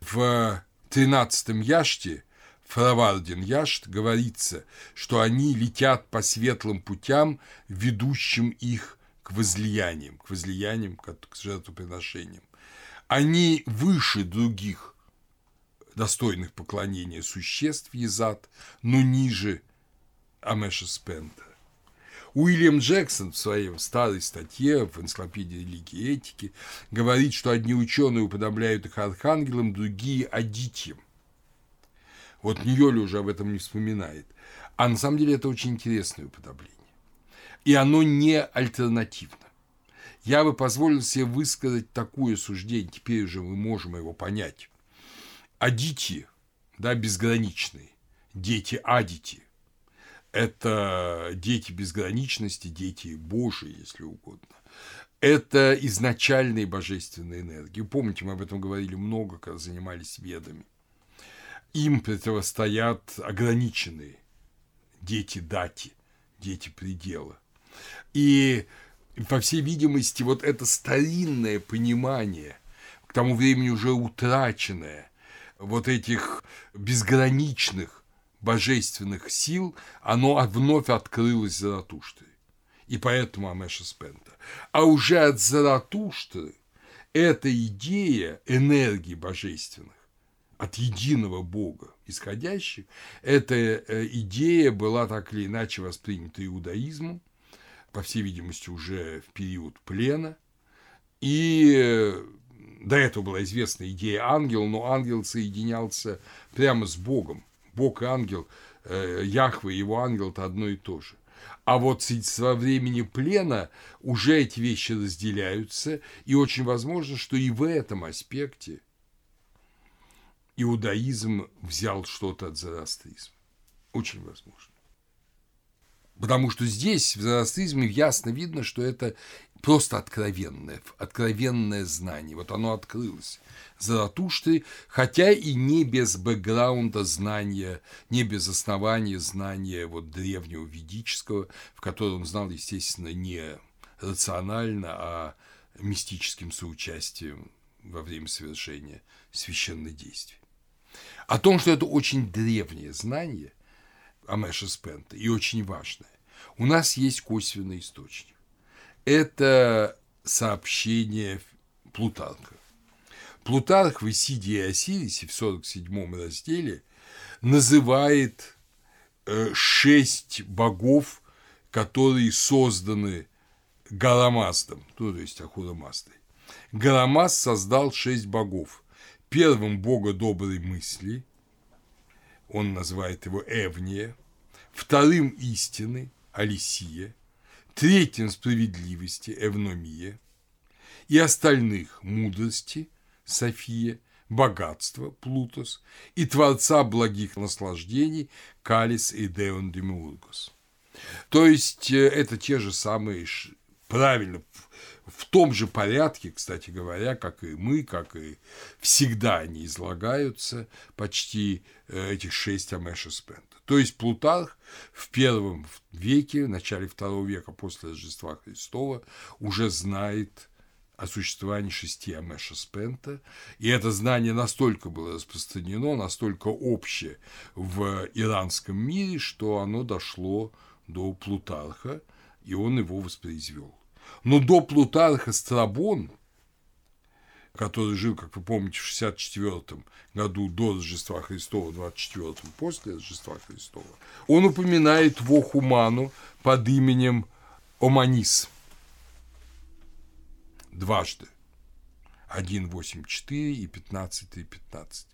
В 13-м яште Фравардин Яшт говорится, что они летят по светлым путям, ведущим их к возлияниям, к возлияниям, к жертвоприношениям. Они выше других достойных поклонения существ Езад, но ниже Амеша Спента. Уильям Джексон в своей старой статье в энциклопедии религии и этики говорит, что одни ученые уподобляют их архангелам, другие – адитьям – вот Ньоли уже об этом не вспоминает. А на самом деле это очень интересное уподобление. И оно не альтернативно. Я бы позволил себе высказать такое суждение, теперь уже мы можем его понять. Адити, да, безграничные, дети Адити – это дети безграничности, дети Божии, если угодно. Это изначальные божественные энергии. Помните, мы об этом говорили много, когда занимались ведами им противостоят ограниченные дети дати, дети предела. И, по всей видимости, вот это старинное понимание, к тому времени уже утраченное, вот этих безграничных божественных сил, оно вновь открылось Заратуштрой. И поэтому Амеша Спента. А уже от Заратуштры эта идея энергии божественных от единого Бога исходящих, эта э, идея была так или иначе воспринята иудаизмом, по всей видимости, уже в период плена. И э, до этого была известна идея ангела, но ангел соединялся прямо с Богом. Бог и ангел, э, Яхве и его ангел – это одно и то же. А вот со времени плена уже эти вещи разделяются, и очень возможно, что и в этом аспекте – иудаизм взял что-то от зороастризма. Очень возможно. Потому что здесь, в зороастризме, ясно видно, что это просто откровенное, откровенное знание. Вот оно открылось. Заратушты, хотя и не без бэкграунда знания, не без основания знания вот древнего ведического, в котором он знал, естественно, не рационально, а мистическим соучастием во время совершения священных действий. О том, что это очень древнее знание Амеша Спента и очень важное, у нас есть косвенный источник. Это сообщение Плутарха. Плутарх в Исиде и Осирисе в 47 разделе называет э, шесть богов, которые созданы Галамастом, ну, то есть Ахурамастой. Галамаст создал шесть богов первым бога доброй мысли, он называет его Эвния, вторым истины, Алисия, третьим справедливости, Эвномия, и остальных мудрости, София, богатства, Плутос, и творца благих наслаждений, Калис и Деон Демиургос. То есть э, это те же самые правильно, в том же порядке, кстати говоря, как и мы, как и всегда они излагаются, почти э, этих шесть Амеша. То есть Плутарх в первом веке, в начале второго века после Рождества Христова уже знает о существовании шести Амеша Спента, и это знание настолько было распространено, настолько общее в иранском мире, что оно дошло до Плутарха, и он его воспроизвел. Но до Плутарха Страбон, который жил, как вы помните, в 64 году до Рождества Христова, в 24 после Рождества Христова, он упоминает Вохуману под именем Оманис дважды. 1.8.4 и 15.3.15.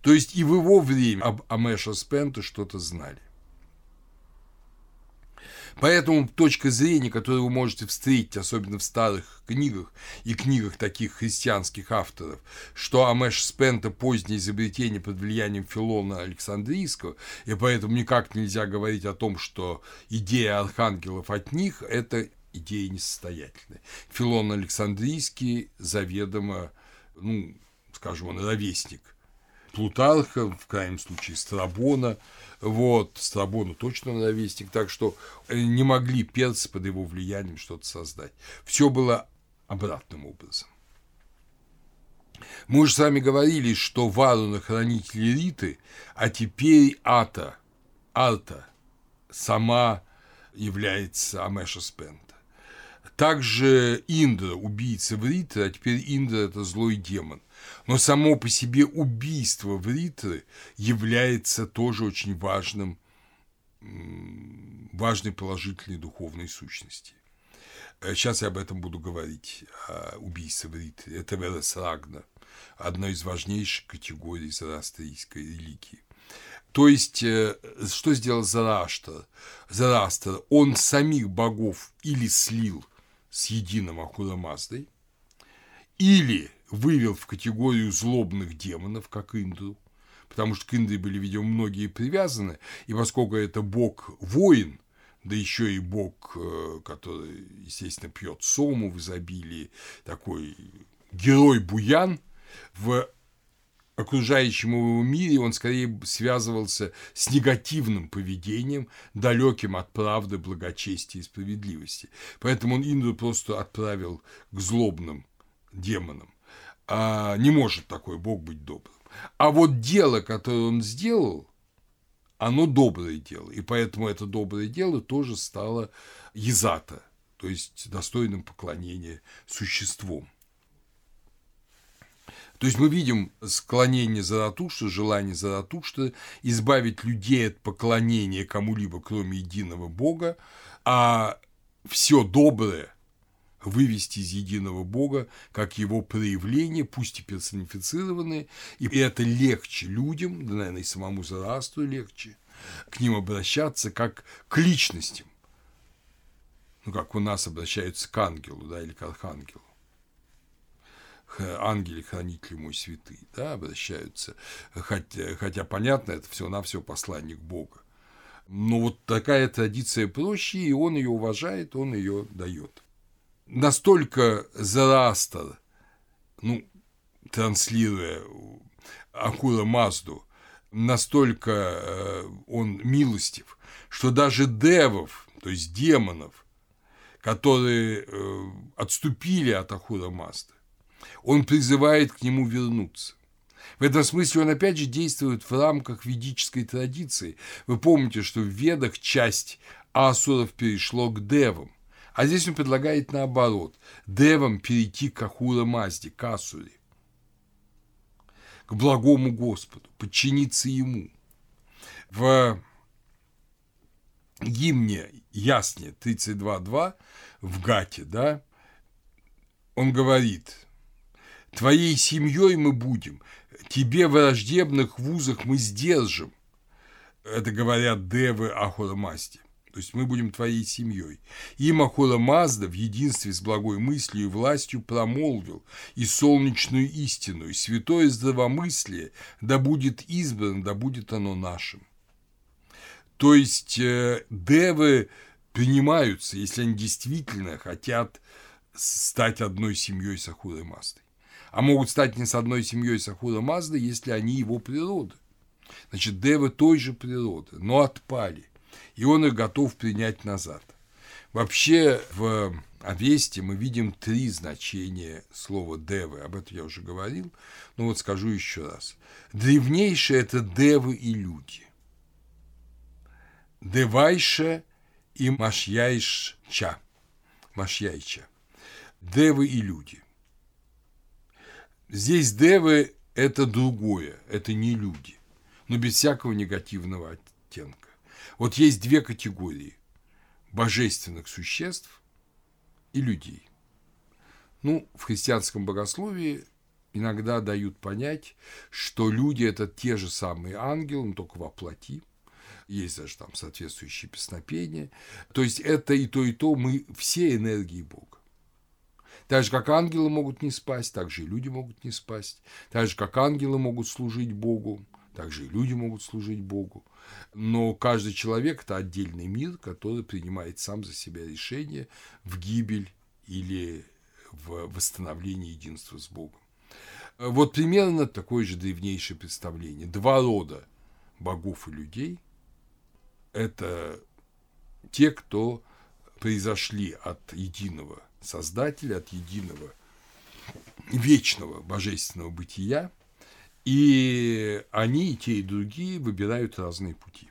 То есть и в его время об Амеша Спента что-то знали. Поэтому точка зрения, которую вы можете встретить, особенно в старых книгах и книгах таких христианских авторов, что Амеш Спента – позднее изобретение под влиянием Филона Александрийского, и поэтому никак нельзя говорить о том, что идея архангелов от них – это идея несостоятельная. Филон Александрийский заведомо, ну, скажем, он ровесник Плутарха, в крайнем случае Страбона, вот, Страбону точно ровесник, так что э, не могли перцы под его влиянием что-то создать. Все было обратным образом. Мы уже с вами говорили, что Варуна хранитель Риты, а теперь Ата, Арта сама является Амеша Спента. Также Индра, убийца Вриты, а теперь Индра – это злой демон. Но само по себе убийство Вритры является тоже очень важным, важной положительной духовной сущности. Сейчас я об этом буду говорить, о убийстве Вритры. Это Верес Рагна, одна из важнейших категорий зороастрийской религии. То есть, э, что сделал Зараштр? Зараштр, он самих богов или слил – с единым Ахурамаздой, или вывел в категорию злобных демонов, как Индру, потому что к Индре были, видимо, многие привязаны, и поскольку это бог воин, да еще и бог, э, который, естественно, пьет сому в изобилии, такой герой-буян, в окружающем его мире он скорее связывался с негативным поведением, далеким от правды, благочестия и справедливости. Поэтому он Индру просто отправил к злобным демонам. А не может такой Бог быть добрым. А вот дело, которое он сделал, оно доброе дело. И поэтому это доброе дело тоже стало езата, то есть достойным поклонения существом. То есть мы видим склонение Заратушта, желание Заратушта избавить людей от поклонения кому-либо, кроме единого Бога, а все доброе вывести из единого Бога как его проявление, пусть и персонифицированное, и это легче людям, да, наверное, и самому Зарасту легче, к ним обращаться как к личностям, ну, как у нас обращаются к ангелу, да, или к архангелу ангели хранители мой святый, да, обращаются, хотя, хотя понятно, это все на все посланник Бога. Но вот такая традиция проще, и он ее уважает, он ее дает. Настолько Зарастер, ну, транслируя Акура Мазду, настолько э, он милостив, что даже девов, то есть демонов, которые э, отступили от Ахура Мазды, он призывает к нему вернуться. В этом смысле он опять же действует в рамках ведической традиции. Вы помните, что в Ведах часть асуров перешло к девам, а здесь он предлагает наоборот – девам перейти к Ахура Мазде, к Асуре, к благому Господу, подчиниться Ему. В гимне Ясне 32.2 в Гате, да, он говорит – Твоей семьей мы будем, тебе враждебных вузах мы сдержим. Это говорят девы Ахура Масти. То есть мы будем твоей семьей. Им Ахура Мазда в единстве с благой мыслью и властью промолвил и солнечную истину, и святое здравомыслие, да будет избрано, да будет оно нашим. То есть э, девы принимаются, если они действительно хотят стать одной семьей с Ахурой Маздой. А могут стать не с одной семьей с Ахура Мазды, если они его природа. Значит, девы той же природы, но отпали. И он их готов принять назад. Вообще в Авесте мы видим три значения слова «девы». Об этом я уже говорил, но вот скажу еще раз. Древнейшее – это девы и люди. Девайша и Машьяйча. Машьяйча. Девы и люди. Здесь девы – это другое, это не люди, но без всякого негативного оттенка. Вот есть две категории – божественных существ и людей. Ну, в христианском богословии иногда дают понять, что люди – это те же самые ангелы, но только во плоти. Есть даже там соответствующие песнопения. То есть это и то, и то мы все энергии Бога. Так же, как ангелы могут не спасть, так же и люди могут не спасть. Так же, как ангелы могут служить Богу, так же и люди могут служить Богу. Но каждый человек – это отдельный мир, который принимает сам за себя решение в гибель или в восстановление единства с Богом. Вот примерно такое же древнейшее представление. Два рода богов и людей – это те, кто произошли от единого Создателя, от единого вечного божественного бытия, и они, и те, и другие, выбирают разные пути.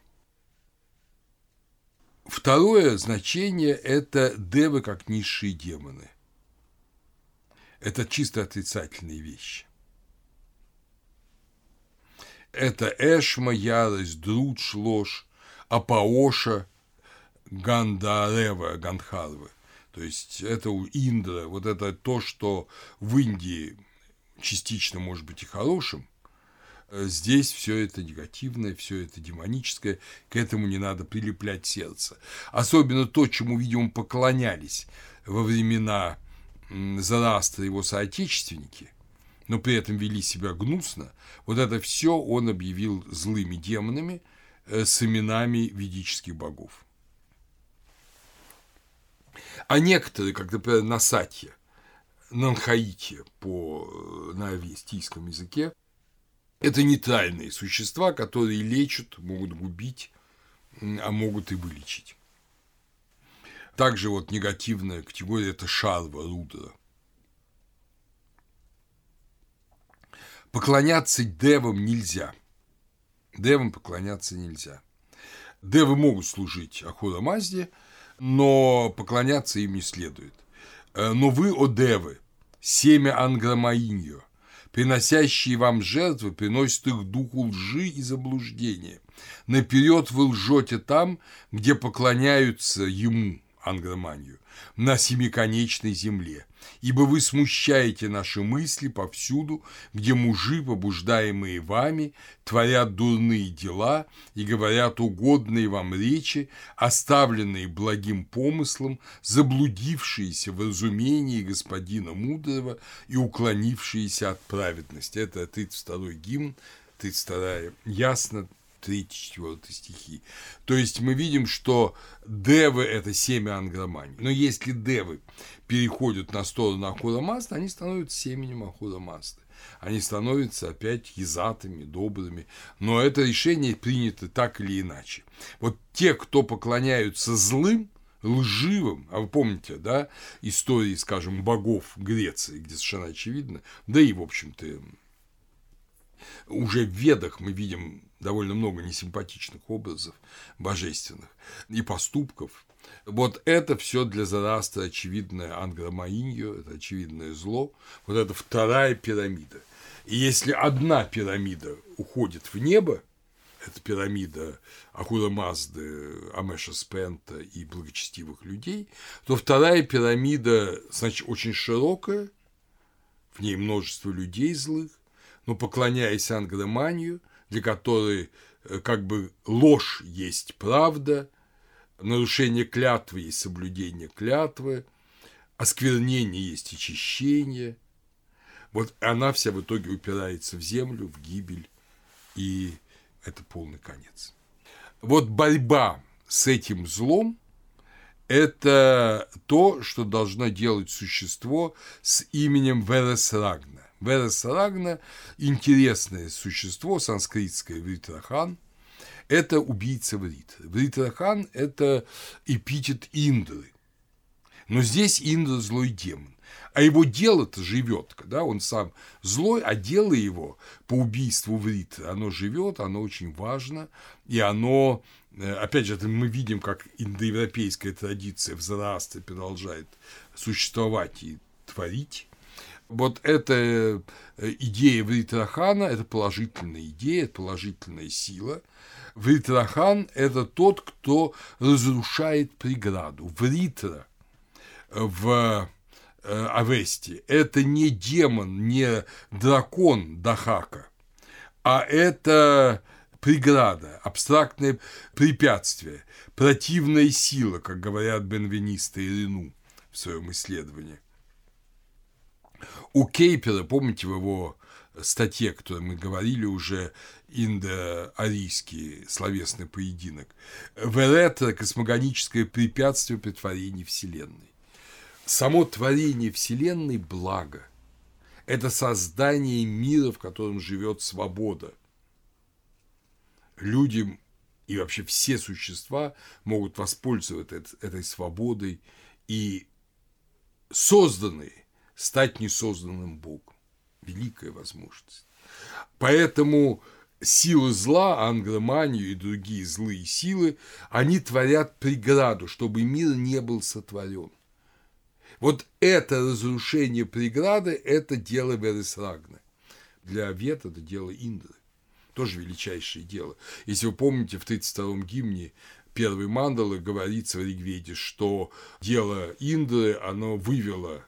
Второе значение – это девы как низшие демоны. Это чисто отрицательные вещи. Это Эшма, ярость, Друдж, ложь, Апаоша, Гандарева, Гандхарвы. То есть это у Индра, вот это то, что в Индии частично может быть и хорошим, здесь все это негативное, все это демоническое, к этому не надо прилеплять сердце. Особенно то, чему, видимо, поклонялись во времена Зарастра его соотечественники, но при этом вели себя гнусно, вот это все он объявил злыми демонами э, с именами ведических богов. А некоторые, как, например, Насатья, Нанхаити по, на авестийском языке, это нейтральные существа, которые лечат, могут губить, а могут и вылечить. Также вот негативная категория – это шарва, рудра. Поклоняться девам нельзя. Девам поклоняться нельзя. Девы могут служить Ахура Мазде – но поклоняться им не следует. Э, но вы, о девы, семя Ангромаиньо, приносящие вам жертвы, приносят их духу лжи и заблуждения. Наперед вы лжете там, где поклоняются ему, Ангроманию, на семиконечной земле, ибо вы смущаете наши мысли повсюду, где мужи, побуждаемые вами, творят дурные дела и говорят угодные вам речи, оставленные благим помыслом, заблудившиеся в разумении господина мудрого и уклонившиеся от праведности. Это 32 гимн, 32 ясно 3-4 стихи. То есть мы видим, что девы – это семя ангромании. Но если девы переходят на сторону Ахура Мазды, они становятся семенем Ахура Мазды. Они становятся опять язатыми, добрыми. Но это решение принято так или иначе. Вот те, кто поклоняются злым, лживым, а вы помните, да, истории, скажем, богов Греции, где совершенно очевидно, да и, в общем-то, уже в Ведах мы видим довольно много несимпатичных образов божественных и поступков. Вот это все для Зараста очевидное ангромаиньо, это очевидное зло. Вот это вторая пирамида. И если одна пирамида уходит в небо, это пирамида Ахура Мазды, Амеша Спента и благочестивых людей, то вторая пирамида, значит, очень широкая, в ней множество людей злых, но поклоняясь ангроманию – для которой э, как бы ложь есть правда, нарушение клятвы есть соблюдение клятвы, осквернение есть очищение. Вот она вся в итоге упирается в землю, в гибель, и это полный конец. Вот борьба с этим злом это то, что должно делать существо с именем Вересрагна. Вересрагна – интересное существо, санскритское Вритрахан, это убийца Вритры. Вритрахан – это эпитет Индры. Но здесь Индра – злой демон. А его дело-то живет, да, он сам злой, а дело его по убийству Вритры, оно живет, оно очень важно, и оно Э, опять же, мы видим, как индоевропейская традиция в Зороастре продолжает существовать и творить. Вот эта э, идея Вритрахана – это положительная идея, это положительная сила. Вритрахан – это тот, кто разрушает преграду. Вритра в э, Авесте – это не демон, не дракон Дахака, а это преграда, абстрактное препятствие, противная сила, как говорят Бенвениста и Рену в своем исследовании. У Кейпера, помните в его статье, о которой мы говорили уже, индоарийский словесный поединок, Веретра – космогоническое препятствие при творении Вселенной. Само творение Вселенной – благо. Это создание мира, в котором живет свобода – люди и вообще все существа могут воспользоваться этой свободой и созданные стать несозданным Богом. Великая возможность. Поэтому силы зла, ангроманию и другие злые силы, они творят преграду, чтобы мир не был сотворен. Вот это разрушение преграды – это дело Вересрагна. Для Вет это дело Индры тоже величайшее дело. Если вы помните, в 32-м гимне первой мандалы говорится в Ригведе, что дело Индры, оно вывело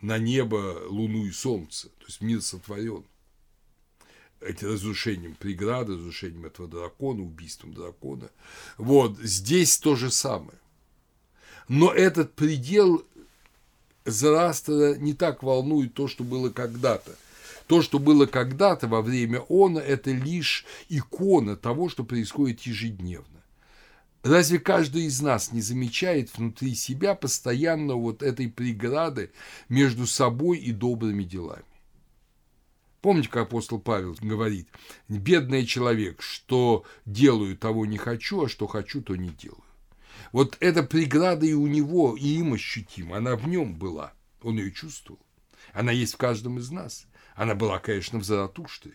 на небо луну и солнце, то есть мир сотворен. Эти разрушением преграды, разрушением этого дракона, убийством дракона. Вот, здесь то же самое. Но этот предел Зарастера не так волнует то, что было когда-то – то, что было когда-то во время она, это лишь икона того, что происходит ежедневно. Разве каждый из нас не замечает внутри себя постоянно вот этой преграды между собой и добрыми делами? Помните, как апостол Павел говорит, бедный человек, что делаю, того не хочу, а что хочу, то не делаю. Вот эта преграда и у него, и им ощутима, она в нем была, он ее чувствовал. Она есть в каждом из нас. Она была, конечно, в Заратуште.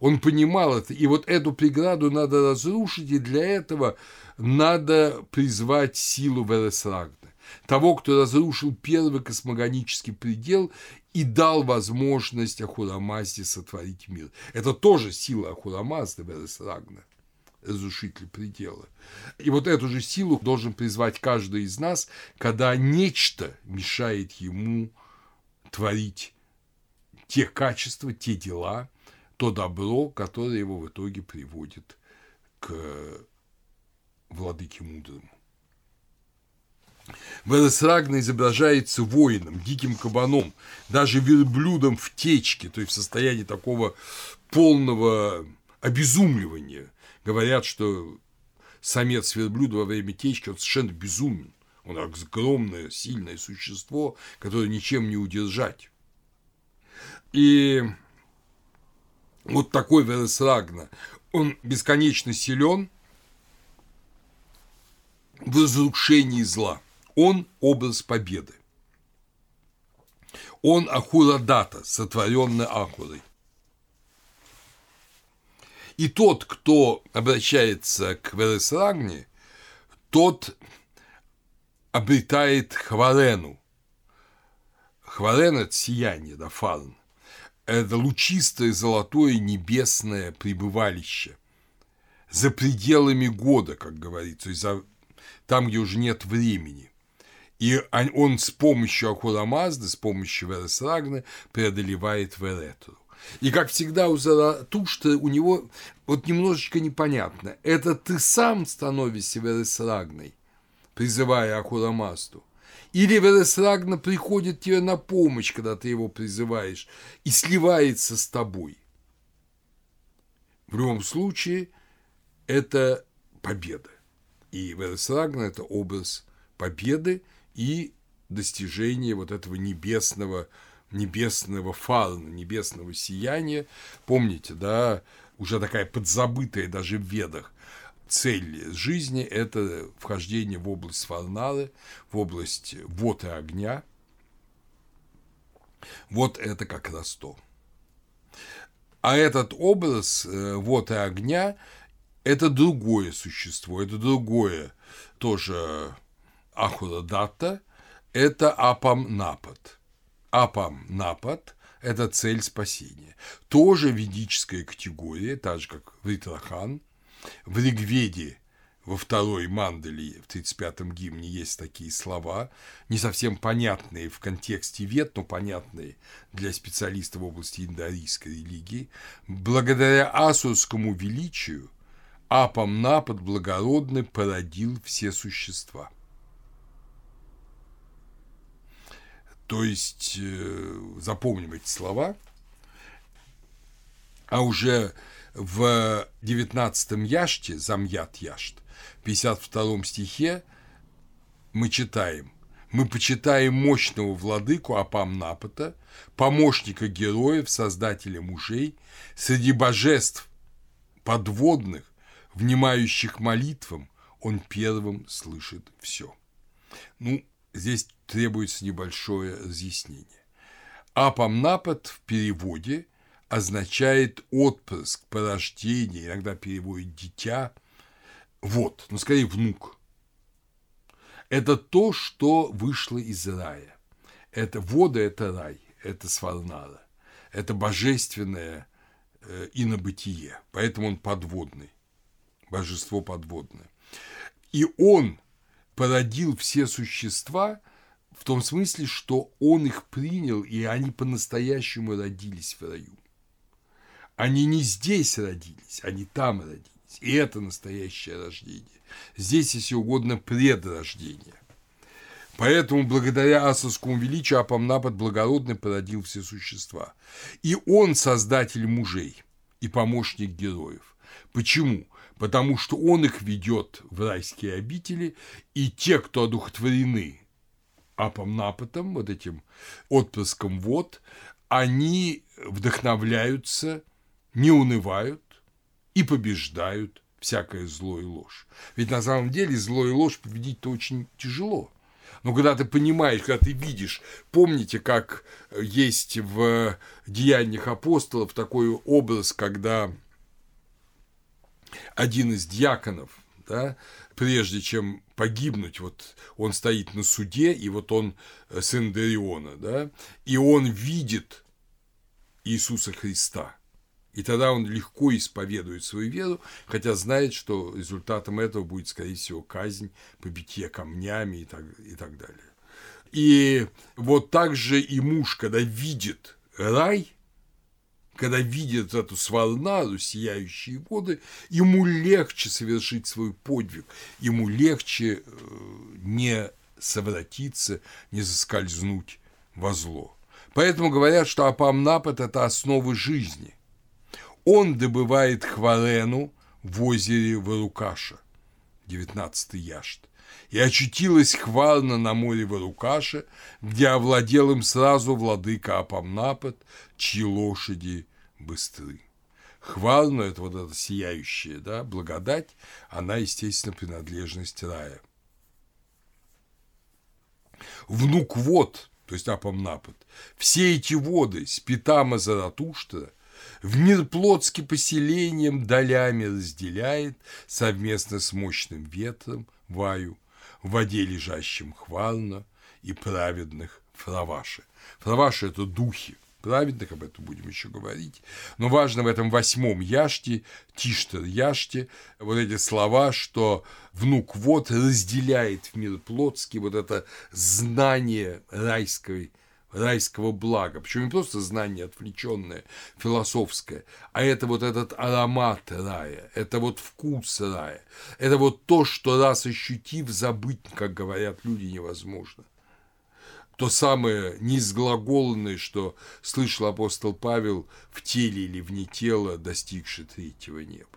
Он понимал это, и вот эту преграду надо разрушить, и для этого надо призвать силу Вересрагна, того, кто разрушил первый космогонический предел и дал возможность Ахурамазде сотворить мир. Это тоже сила Ахурамазды Вересрагна разрушитель предела. И вот эту же силу должен призвать каждый из нас, когда нечто мешает ему творить те качества, те дела, то добро, которое его в итоге приводит к владыке мудрому. Вересрагна изображается воином, диким кабаном, даже верблюдом в течке, то есть в состоянии такого полного обезумливания. Говорят, что самец верблюда во время течки, он совершенно безумен. Он огромное, сильное существо, которое ничем не удержать. И вот такой Вересрагна, он бесконечно силен в разрушении зла. Он образ победы. Он Ахурадата, сотворенный Ахурой. И тот, кто обращается к Вересрагне, тот обретает хварену. Хварен – это сияние, да, фарн это лучистое золотое небесное пребывалище за пределами года, как говорится, есть за, там, где уже нет времени. И он с помощью Ахурамазды, с помощью Вересрагны преодолевает Веретру. И, как всегда, у Заратушта у него вот немножечко непонятно. Это ты сам становишься Вересрагной, призывая Ахурамазду – или Вересрагна приходит тебе на помощь, когда ты его призываешь, и сливается с тобой. В любом случае, это победа. И Вересрагна – это образ победы. и достижения вот этого небесного, небесного фауна, небесного сияния. Помните, да, уже такая подзабытая даже в ведах цель жизни – это вхождение в область Фарналы, в область вод и огня. Вот это как раз то. А этот образ э, вод и огня – это другое существо, это другое тоже Ахура Дата, это Апам Напад. Апам Напад – это цель спасения. Тоже ведическая категория, так же, как Вритрахан – в Ригведе во второй мандали в 35-м гимне есть такие слова, не совсем понятные в контексте вет, но понятные для специалистов в области индоарийской религии. Благодаря асурскому величию Апам Напад благородный породил все существа. То есть, э, запомним эти слова, а уже в 19 яште, замят яшт, в 52 стихе мы читаем мы почитаем мощного владыку Апам Напата, помощника героев, создателя мужей, среди божеств подводных, внимающих молитвам, он первым слышит все. Ну, здесь требуется небольшое разъяснение. Апам Напад в переводе означает отпрыск, порождение, иногда переводит дитя. Вот, ну скорее внук. Это то, что вышло из рая. Это вода, это рай, это сварнара. Это божественное э, инобытие. Поэтому он подводный. Божество подводное. И он породил все существа в том смысле, что он их принял, и они по-настоящему родились в раю. Они не здесь родились, они там родились. И это настоящее рождение. Здесь, если угодно, предрождение. Поэтому благодаря асовскому величию Апамнапад благородный породил все существа. И он создатель мужей и помощник героев. Почему? Потому что он их ведет в райские обители, и те, кто одухотворены Апамнапатом, вот этим отпрыском вод, они вдохновляются – не унывают и побеждают всякое зло и ложь. Ведь на самом деле зло и ложь победить-то очень тяжело. Но когда ты понимаешь, когда ты видишь, помните, как есть в Деяниях апостолов такой образ, когда один из диаконов, да, прежде чем погибнуть, вот он стоит на суде, и вот он сын Дариона, да, и он видит Иисуса Христа – и тогда он легко исповедует свою веру, хотя знает, что результатом этого будет, скорее всего, казнь по битье камнями и так, и так далее. И вот так же и муж, когда видит рай, когда видит эту свалнаду, сияющие воды, ему легче совершить свой подвиг, ему легче э, не совратиться, не заскользнуть во зло. Поэтому говорят, что Апамнапад – это основа жизни – он добывает хварену в озере Варукаша, 19 яшт, и очутилась хварна на море Варукаша, где овладел им сразу владыка Апамнапад, чьи лошади быстры. Хварна – это вот эта сияющая да, благодать, она, естественно, принадлежность рая. Внук вод, то есть Апамнапад, все эти воды, Спитама Заратуштра – в мир плотски поселением долями разделяет совместно с мощным ветром ваю, в воде лежащим хвално и праведных фраваши. Фраваши – это духи, праведных, об этом будем еще говорить. Но важно в этом восьмом яште, Тиштер яште, вот эти слова, что внук вот разделяет в мир плотский вот это знание райской райского блага. Причем не просто знание отвлеченное, философское, а это вот этот аромат рая, это вот вкус рая, это вот то, что раз ощутив, забыть, как говорят люди, невозможно. То самое неизглаголенное, что слышал апостол Павел в теле или вне тела, достигший третьего неба.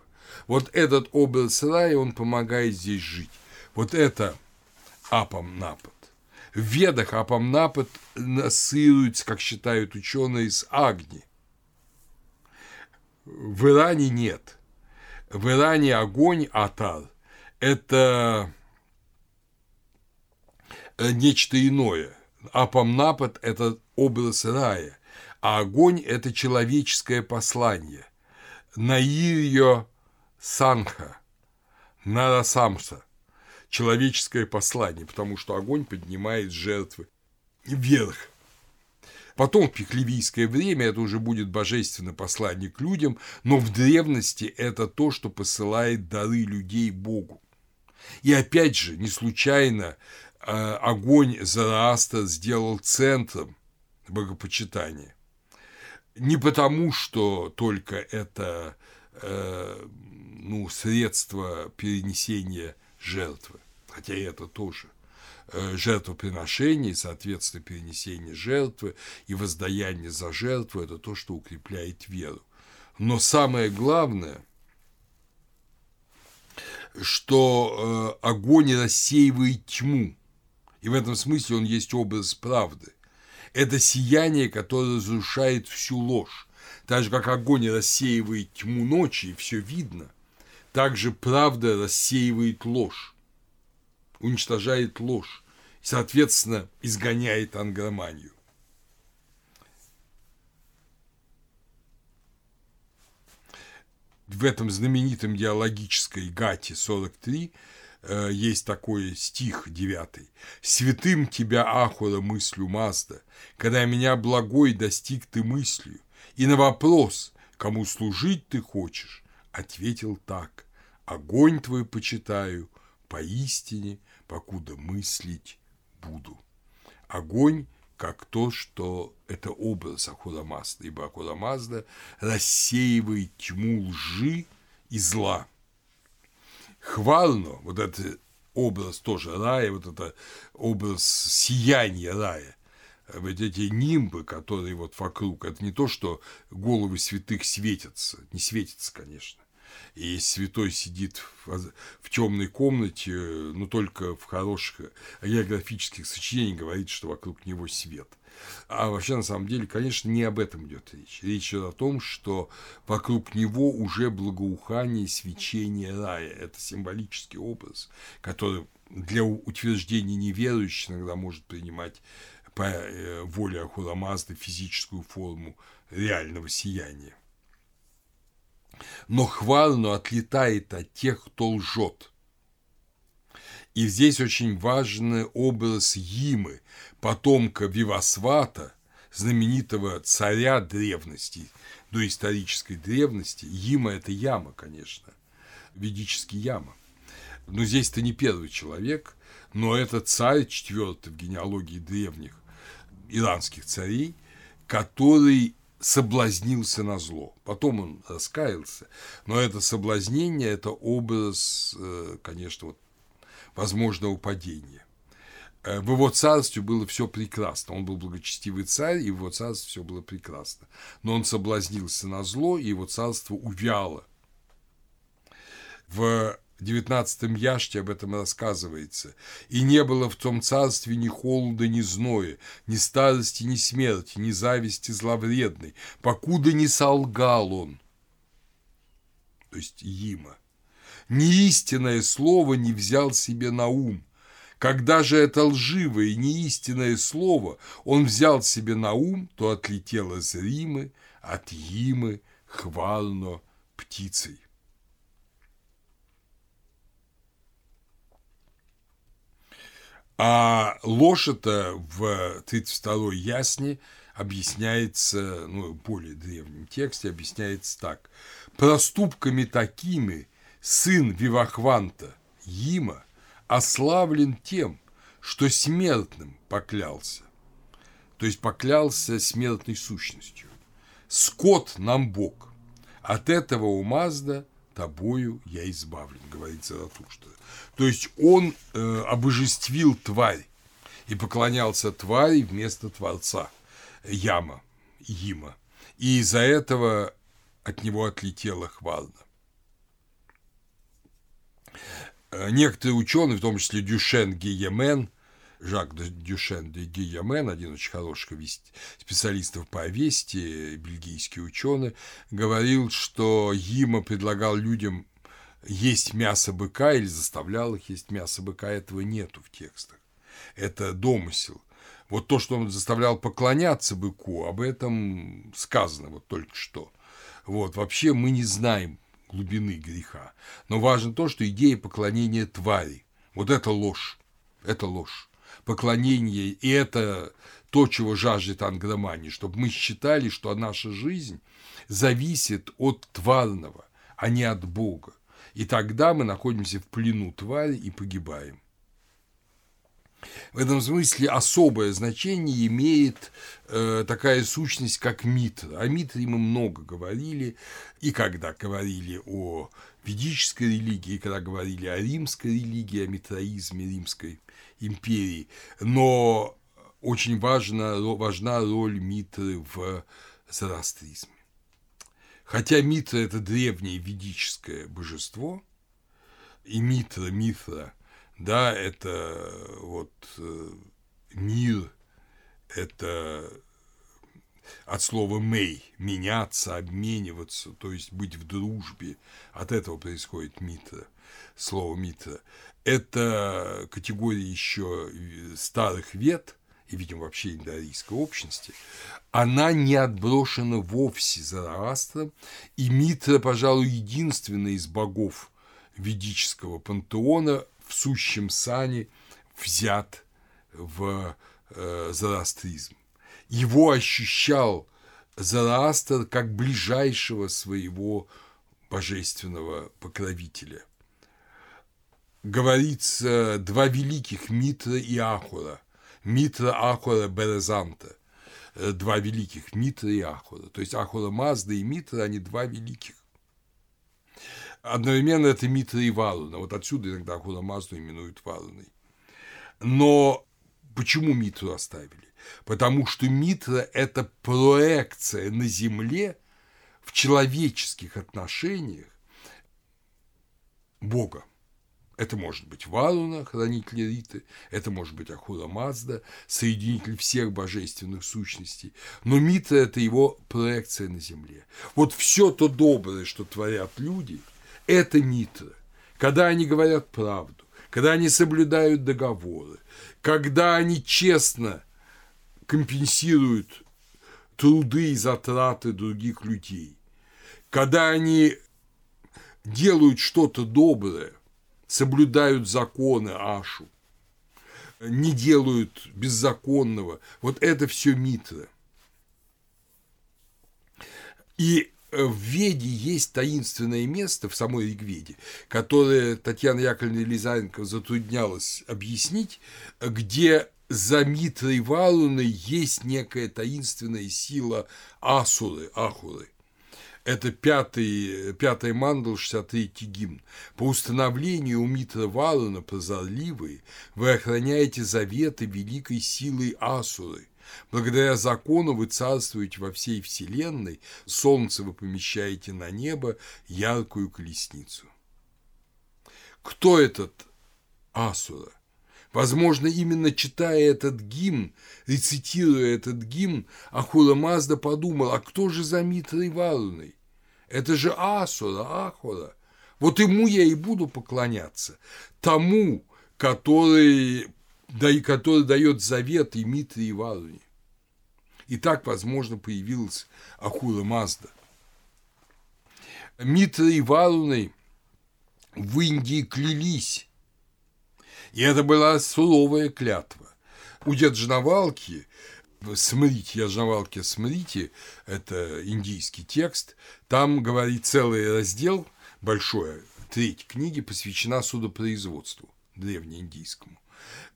Вот этот образ рая, он помогает здесь жить. Вот это Апам-Напад. Ведах Апам-Напад ассоциируется, как считают ученые, с Агни. В Иране нет. В Иране огонь Атар – это нечто иное. Апам-Напад – это образ рая, а огонь – это человеческое послание. Наирьо Санха, Нарасамса – человеческое послание, потому что огонь поднимает жертвы вверх. Потом в пехлевийское время это уже будет божественное послание к людям, но в древности это то, что посылает дары людей Богу. И опять же, не случайно э, огонь Зараастра сделал центром богопочитания. Не потому, что только это э, ну, средство перенесения жертвы, хотя и это тоже, Э, жертвоприношение, соответственно, перенесение жертвы и воздаяние за жертву – это то, что укрепляет веру. Но самое главное, что э, огонь рассеивает тьму, и в этом смысле он есть образ правды. Это сияние, которое разрушает всю ложь. Так же, как огонь рассеивает тьму ночи, и все видно, так же правда рассеивает ложь уничтожает ложь, и, соответственно, изгоняет ангроманию. В этом знаменитом диалогической гате 43 э, есть такой стих 9. «Святым тебя, Ахура, мыслю Мазда, когда меня благой достиг ты мыслью, и на вопрос, кому служить ты хочешь, ответил так, огонь твой почитаю, поистине покуда мыслить буду. Огонь как то, что это образ Ахура Мазда, ибо Ахура Мазда рассеивает тьму лжи и зла. Хвально, вот этот образ тоже рая, вот это образ сияния рая, вот эти нимбы, которые вот вокруг, это не то, что головы святых светятся, не светятся, конечно, и святой сидит в, в темной комнате, но только в хороших географических сочинениях говорит, что вокруг него свет. А вообще, на самом деле, конечно, не об этом идет речь. Речь идет о том, что вокруг него уже благоухание свечение рая. Это символический образ, который для утверждения неверующих иногда может принимать по э, воле Ахурамазды физическую форму реального сияния но хвално отлетает от тех, кто лжет. И здесь очень важный образ Йимы, потомка Вивасвата, знаменитого царя древности, до исторической древности. Йима – это яма, конечно, ведический яма. Но здесь-то не первый человек, но это царь четвертый в генеалогии древних иранских царей, который соблазнился на зло. Потом он раскаялся, но это соблазнение – это образ, э, конечно, вот, возможного падения. Э, в его царстве было все прекрасно. Он был благочестивый царь, и в его царстве все было прекрасно. Но он соблазнился на зло, и его царство увяло. В девятнадцатом яште об этом рассказывается. «И не было в том царстве ни холода, ни зноя, ни старости, ни смерти, ни зависти зловредной, покуда не солгал он». То есть Има. «Ни истинное слово не взял себе на ум, когда же это лживое, неистинное слово он взял себе на ум, то отлетело с Римы, от Имы, хвально птицей. А ложь это в 32-й ясне объясняется, ну, в более древнем тексте объясняется так. Проступками такими сын Вивахванта, Има, ославлен тем, что смертным поклялся. То есть поклялся смертной сущностью. Скот нам Бог. От этого у Мазда тобою я избавлен, говорит Заратушта. То есть он э, обожествил тварь и поклонялся твари вместо Творца, Яма, Има. И из-за этого от него отлетела хвална. Э, некоторые ученые, в том числе Дюшен Гиемен, Жак Дюшен Гиемен, один очень хороший специалистов по вести, бельгийский ученый, говорил, что Има предлагал людям есть мясо быка или заставлял их есть мясо быка, этого нету в текстах. Это домысел. Вот то, что он заставлял поклоняться быку, об этом сказано вот только что. Вот, вообще мы не знаем глубины греха. Но важно то, что идея поклонения твари. Вот это ложь. Это ложь. Поклонение, и это то, чего жаждет ангромания, чтобы мы считали, что наша жизнь зависит от тварного, а не от Бога. И тогда мы находимся в плену твари и погибаем. В этом смысле особое значение имеет э, такая сущность, как Митра. О Митре мы много говорили, и когда говорили о ведической религии, и когда говорили о римской религии, о митроизме Римской империи. Но очень важна, важна роль Митры в зороастризме. Хотя Митра – это древнее ведическое божество, и Митра, Митра – да, это вот э, мир, это от слова «мей» – меняться, обмениваться, то есть быть в дружбе. От этого происходит митра, слово митра. Это категория еще старых вет, и, видимо, вообще индоарийской общности, она не отброшена вовсе Зороастром, и Митра, пожалуй, единственный из богов ведического пантеона, в сущем сане взят в э, зороастризм. Его ощущал Зороастр как ближайшего своего божественного покровителя. Говорится два великих Митра и Ахура. Митра, Ахура, Березанта. Э, два великих Митра и Ахура. То есть Ахура Мазда и Митра, они два великих Одновременно это Митра и Валуна. Вот отсюда иногда Хурамазду именуют Валуной. Но почему Митру оставили? Потому что Митра – это проекция на Земле в человеческих отношениях Бога. Это может быть Варуна, хранитель Риты, это может быть Ахура Мазда, соединитель всех божественных сущностей. Но Митра – это его проекция на земле. Вот все то доброе, что творят люди – это Нитро. Когда они говорят правду, когда они соблюдают договоры, когда они честно компенсируют труды и затраты других людей, когда они делают что-то доброе, соблюдают законы Ашу, не делают беззаконного. Вот это все Митра. И Э, в Веде есть таинственное место в самой Ригведе, которое Татьяна Яковлевна Елизаренко затруднялась объяснить, где за Митрой Валуной есть некая таинственная сила Асуры, Ахуры. Это пятый, пятый мандал, 63-й гимн. По установлению у Митра Валуна прозорливые вы охраняете заветы великой силой Асуры – Благодаря закону вы царствуете во всей вселенной, солнце вы помещаете на небо, яркую колесницу. Кто этот Асура? Возможно, именно читая этот гимн, рецитируя этот гимн, Ахура Мазда подумал, а кто же за Митрой Варуной? Это же Асура, Ахура. Вот ему я и буду поклоняться. Тому, который да и который дает завет и Митре и Варуне. И так, возможно, появилась Ахура Мазда. Митра и Варуной в Индии клялись, и это была суровая клятва. У Яджнавалки Смрите, Яджнавалки Смрите, это индийский текст, там говорит целый раздел, большой, треть книги посвящена судопроизводству древнеиндийскому.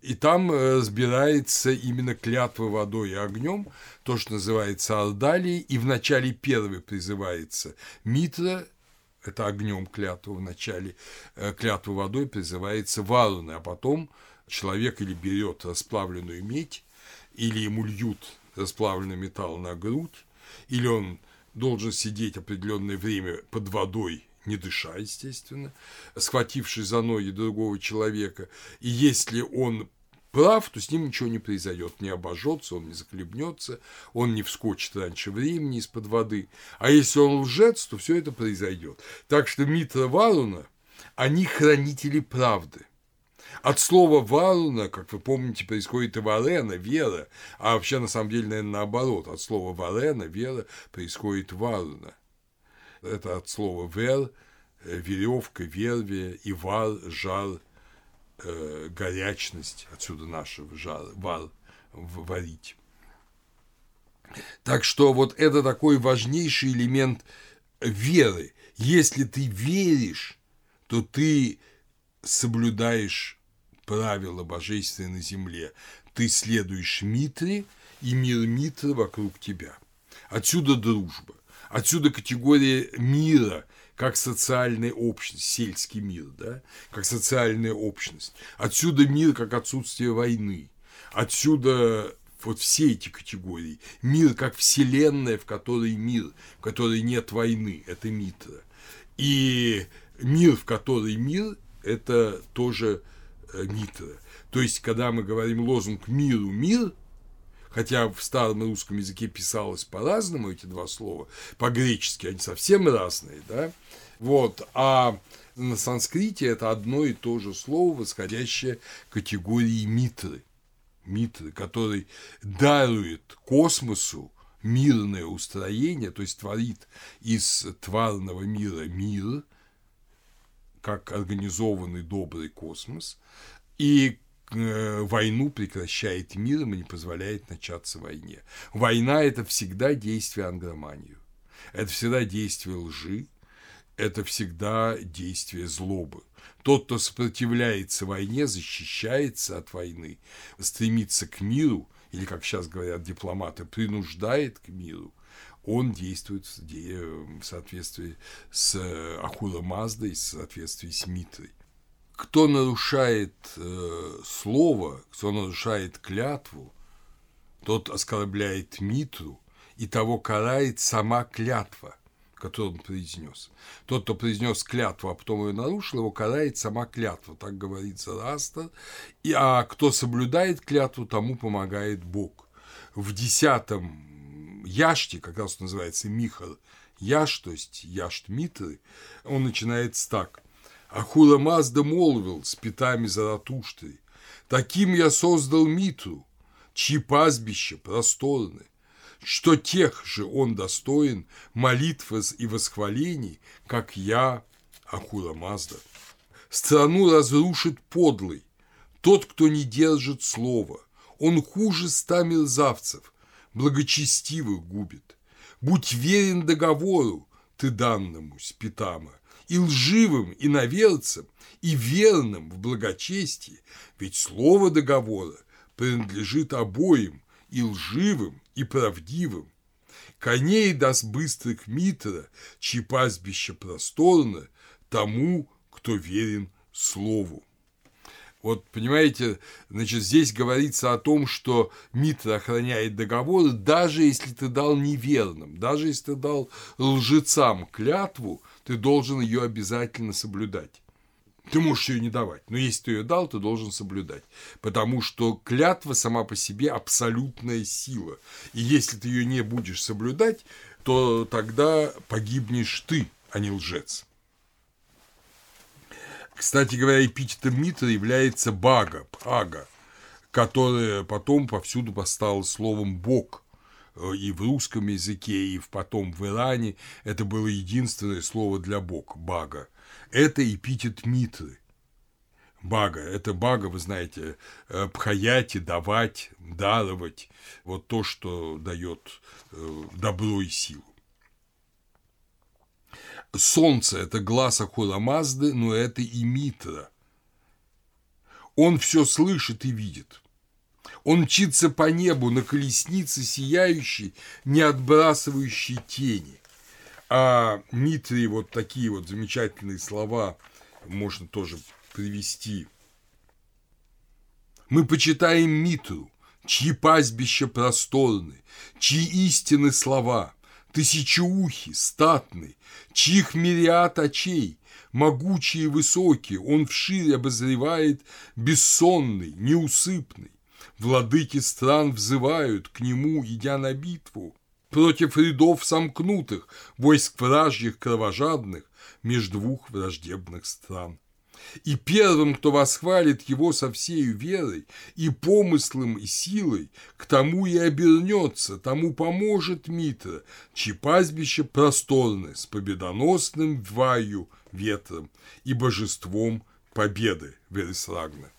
И там э, разбирается именно клятва водой и огнем, то, что называется Алдалией, и в начале первой призывается Митра, это огнем клятва, в начале э, клятва водой призывается Варуна, а потом человек или берет расплавленную медь, или ему льют расплавленный металл на грудь, или он должен сидеть определенное время под водой, не дыша, естественно, схватившись за ноги другого человека. И если он прав, то с ним ничего не произойдет, не обожжется, он не захлебнется, он не вскочит раньше времени из-под воды. А если он лжец, то все это произойдет. Так что Митра Варуна, они хранители правды. От слова «варуна», как вы помните, происходит и «варена», «вера», а вообще, на самом деле, наверное, наоборот. От слова «варена», «вера» происходит «варуна». Это от слова «вер», веревка, вервия, и вар, жар, э, горячность, отсюда нашего жар, вар, варить. Так что вот это такой важнейший элемент веры. Если ты веришь, то ты соблюдаешь правила божественные на земле. Ты следуешь Митре, и мир Митра вокруг тебя. Отсюда дружба. Отсюда категория мира как социальная общность, сельский мир, да, как социальная общность. Отсюда мир как отсутствие войны. Отсюда вот все эти категории. Мир как вселенная, в которой мир, в которой нет войны, это Митра. И мир, в который мир, это тоже Митра. То есть, когда мы говорим лозунг «миру мир», хотя в старом русском языке писалось по-разному эти два слова, по-гречески они совсем разные, да, вот, а на санскрите это одно и то же слово, восходящее к категории митры, митры, который дарует космосу мирное устроение, то есть творит из тварного мира мир, как организованный добрый космос, и Э, войну прекращает миром и не позволяет начаться войне. Война – это всегда действие ангроманию. Это всегда действие лжи, это всегда действие злобы. Тот, кто сопротивляется войне, защищается от войны, стремится к миру, или, как сейчас говорят дипломаты, принуждает к миру, он действует в соответствии с Ахура Маздой, в соответствии с Митрой кто нарушает э, слово, кто нарушает клятву, тот оскорбляет Митру, и того карает сама клятва, которую он произнес. Тот, кто произнес клятву, а потом ее нарушил, его карает сама клятва, так говорит Зарастер. И, а кто соблюдает клятву, тому помогает Бог. В десятом яште, как раз называется Михар Яш, то есть Яшт Митры, он начинается так. Ахула Мазда молвил с пятами Заратушты, «Таким я создал Митру, чьи пастбища просторны, что тех же он достоин молитв и восхвалений, как я, Ахура Мазда. Страну разрушит подлый, тот, кто не держит слова, он хуже ста мерзавцев, благочестивых губит. Будь верен договору, ты данному, Спитама, и лживым и наверцем, и верным в благочестии, ведь слово договора принадлежит обоим, и лживым, и правдивым. Коней даст быстрых Митра, чьи пастбища просторно, тому, кто верен слову. Вот, понимаете, значит, здесь говорится о том, что Митра охраняет договоры, даже если ты дал неверным, даже если ты дал лжецам клятву, ты должен ее обязательно соблюдать. Ты можешь ее не давать, но если ты ее дал, ты должен соблюдать. Потому что клятва сама по себе абсолютная сила. И если ты ее не будешь соблюдать, то тогда погибнешь ты, а не лжец. Кстати говоря, эпитетом Митра является бага, пага, которая потом повсюду поставила словом «бог», э, и в русском языке, и потом в Иране это было единственное слово для бог, бага. Это эпитет Митры. Бага. Это бага, вы знаете, э, пхаяти, давать, даровать. Вот то, что дает э, добро и силу. Солнце – это глаз Ахура Мазды, но это и Митра. Он все слышит и видит. Он мчится по небу на колеснице сияющей, не отбрасывающей тени. А Митре вот такие вот замечательные слова можно тоже привести. Мы почитаем Митру, чьи пастбища просторны, чьи истины слова – тысячеухий, статный, чьих мириад очей, могучий и высокий, он вширь обозревает, бессонный, неусыпный. Владыки стран взывают к нему, идя на битву, против рядов сомкнутых, войск вражьих кровожадных, меж двух враждебных стран. И первым, кто восхвалит его со всею верой и помыслом и силой, к тому и обернется, тому поможет Митра, чьи пастбища просторны с победоносным ваю ветром и божеством победы Вересрагна.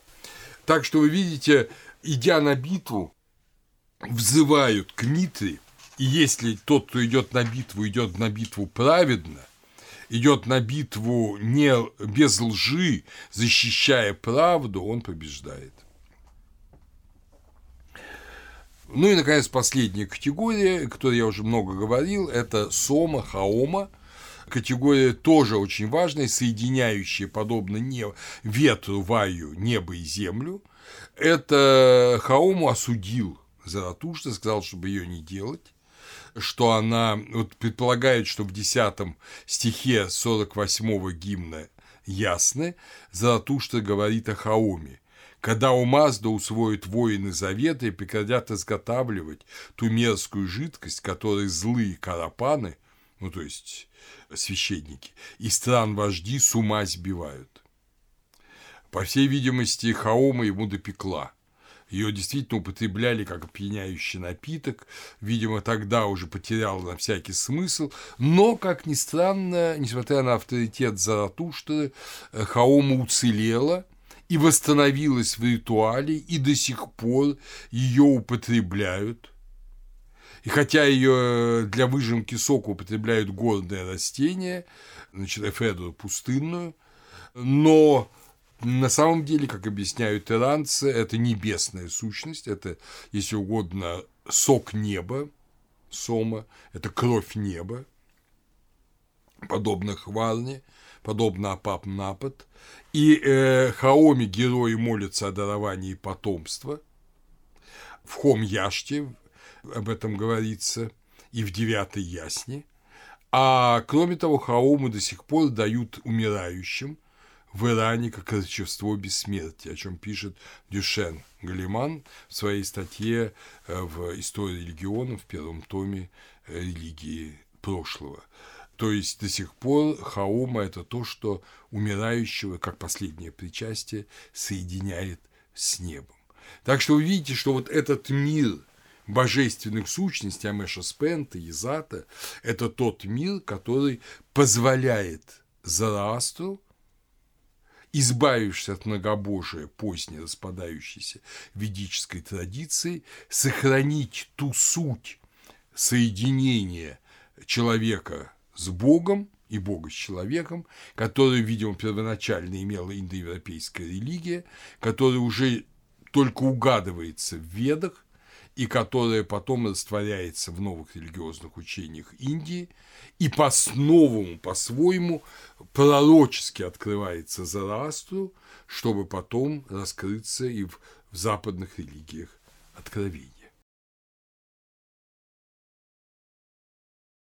Так что вы видите, идя на битву, взывают к Митре, и если тот, кто идет на битву, идет на битву праведно, идет на битву не без лжи, защищая правду, он побеждает. Ну и, наконец, последняя категория, о которой я уже много говорил, это сома, хаома. Категория тоже очень важная, соединяющая, подобно не, ветру, ваю, небо и землю. Это хаому осудил Заратушта, сказал, чтобы ее не делать что она вот, предполагает, что в 10 стихе 48-го гимна ясны, Заратушта говорит о Хаоме. Когда у Мазда усвоят воины завета и прекратят изготавливать ту мерзкую жидкость, которой злые карапаны, ну то есть священники, и стран вожди с ума сбивают. По всей видимости, Хаома ему допекла – ее действительно употребляли как опьяняющий напиток, видимо, тогда уже потерял на всякий смысл, но, как ни странно, несмотря на авторитет Заратуштры, э, Хаома уцелела и восстановилась в ритуале, и до сих пор ее употребляют. И хотя ее для выжимки сока употребляют горное растение, значит, эфедру пустынную, но на самом деле, как объясняют иранцы, это небесная сущность, это, если угодно, сок неба, сома, это кровь неба, подобно хварне, подобно апап напад. И э, Хаоми герои молятся о даровании потомства. В Хом Яште об этом говорится, и в девятой ясне. А кроме того, Хаомы до сих пор дают умирающим в Иране как вещество бессмертия, о чем пишет Дюшен Галиман в своей статье э, в «Истории религионов» в первом томе э, «Религии прошлого». То есть до сих пор хаома – это то, что умирающего, как последнее причастие, соединяет с небом. Так что вы видите, что вот этот мир божественных сущностей, Амеша Спента, Изата – это тот мир, который позволяет Зараастру избавившись от многобожия поздней распадающейся ведической традиции, сохранить ту суть соединения человека с Богом и Бога с человеком, которую, видимо, первоначально имела индоевропейская религия, которая уже только угадывается в ведах, и которая потом растворяется в новых религиозных учениях Индии, и по-новому, по-своему пророчески открывается Зарастру, чтобы потом раскрыться и в, в западных религиях откровения.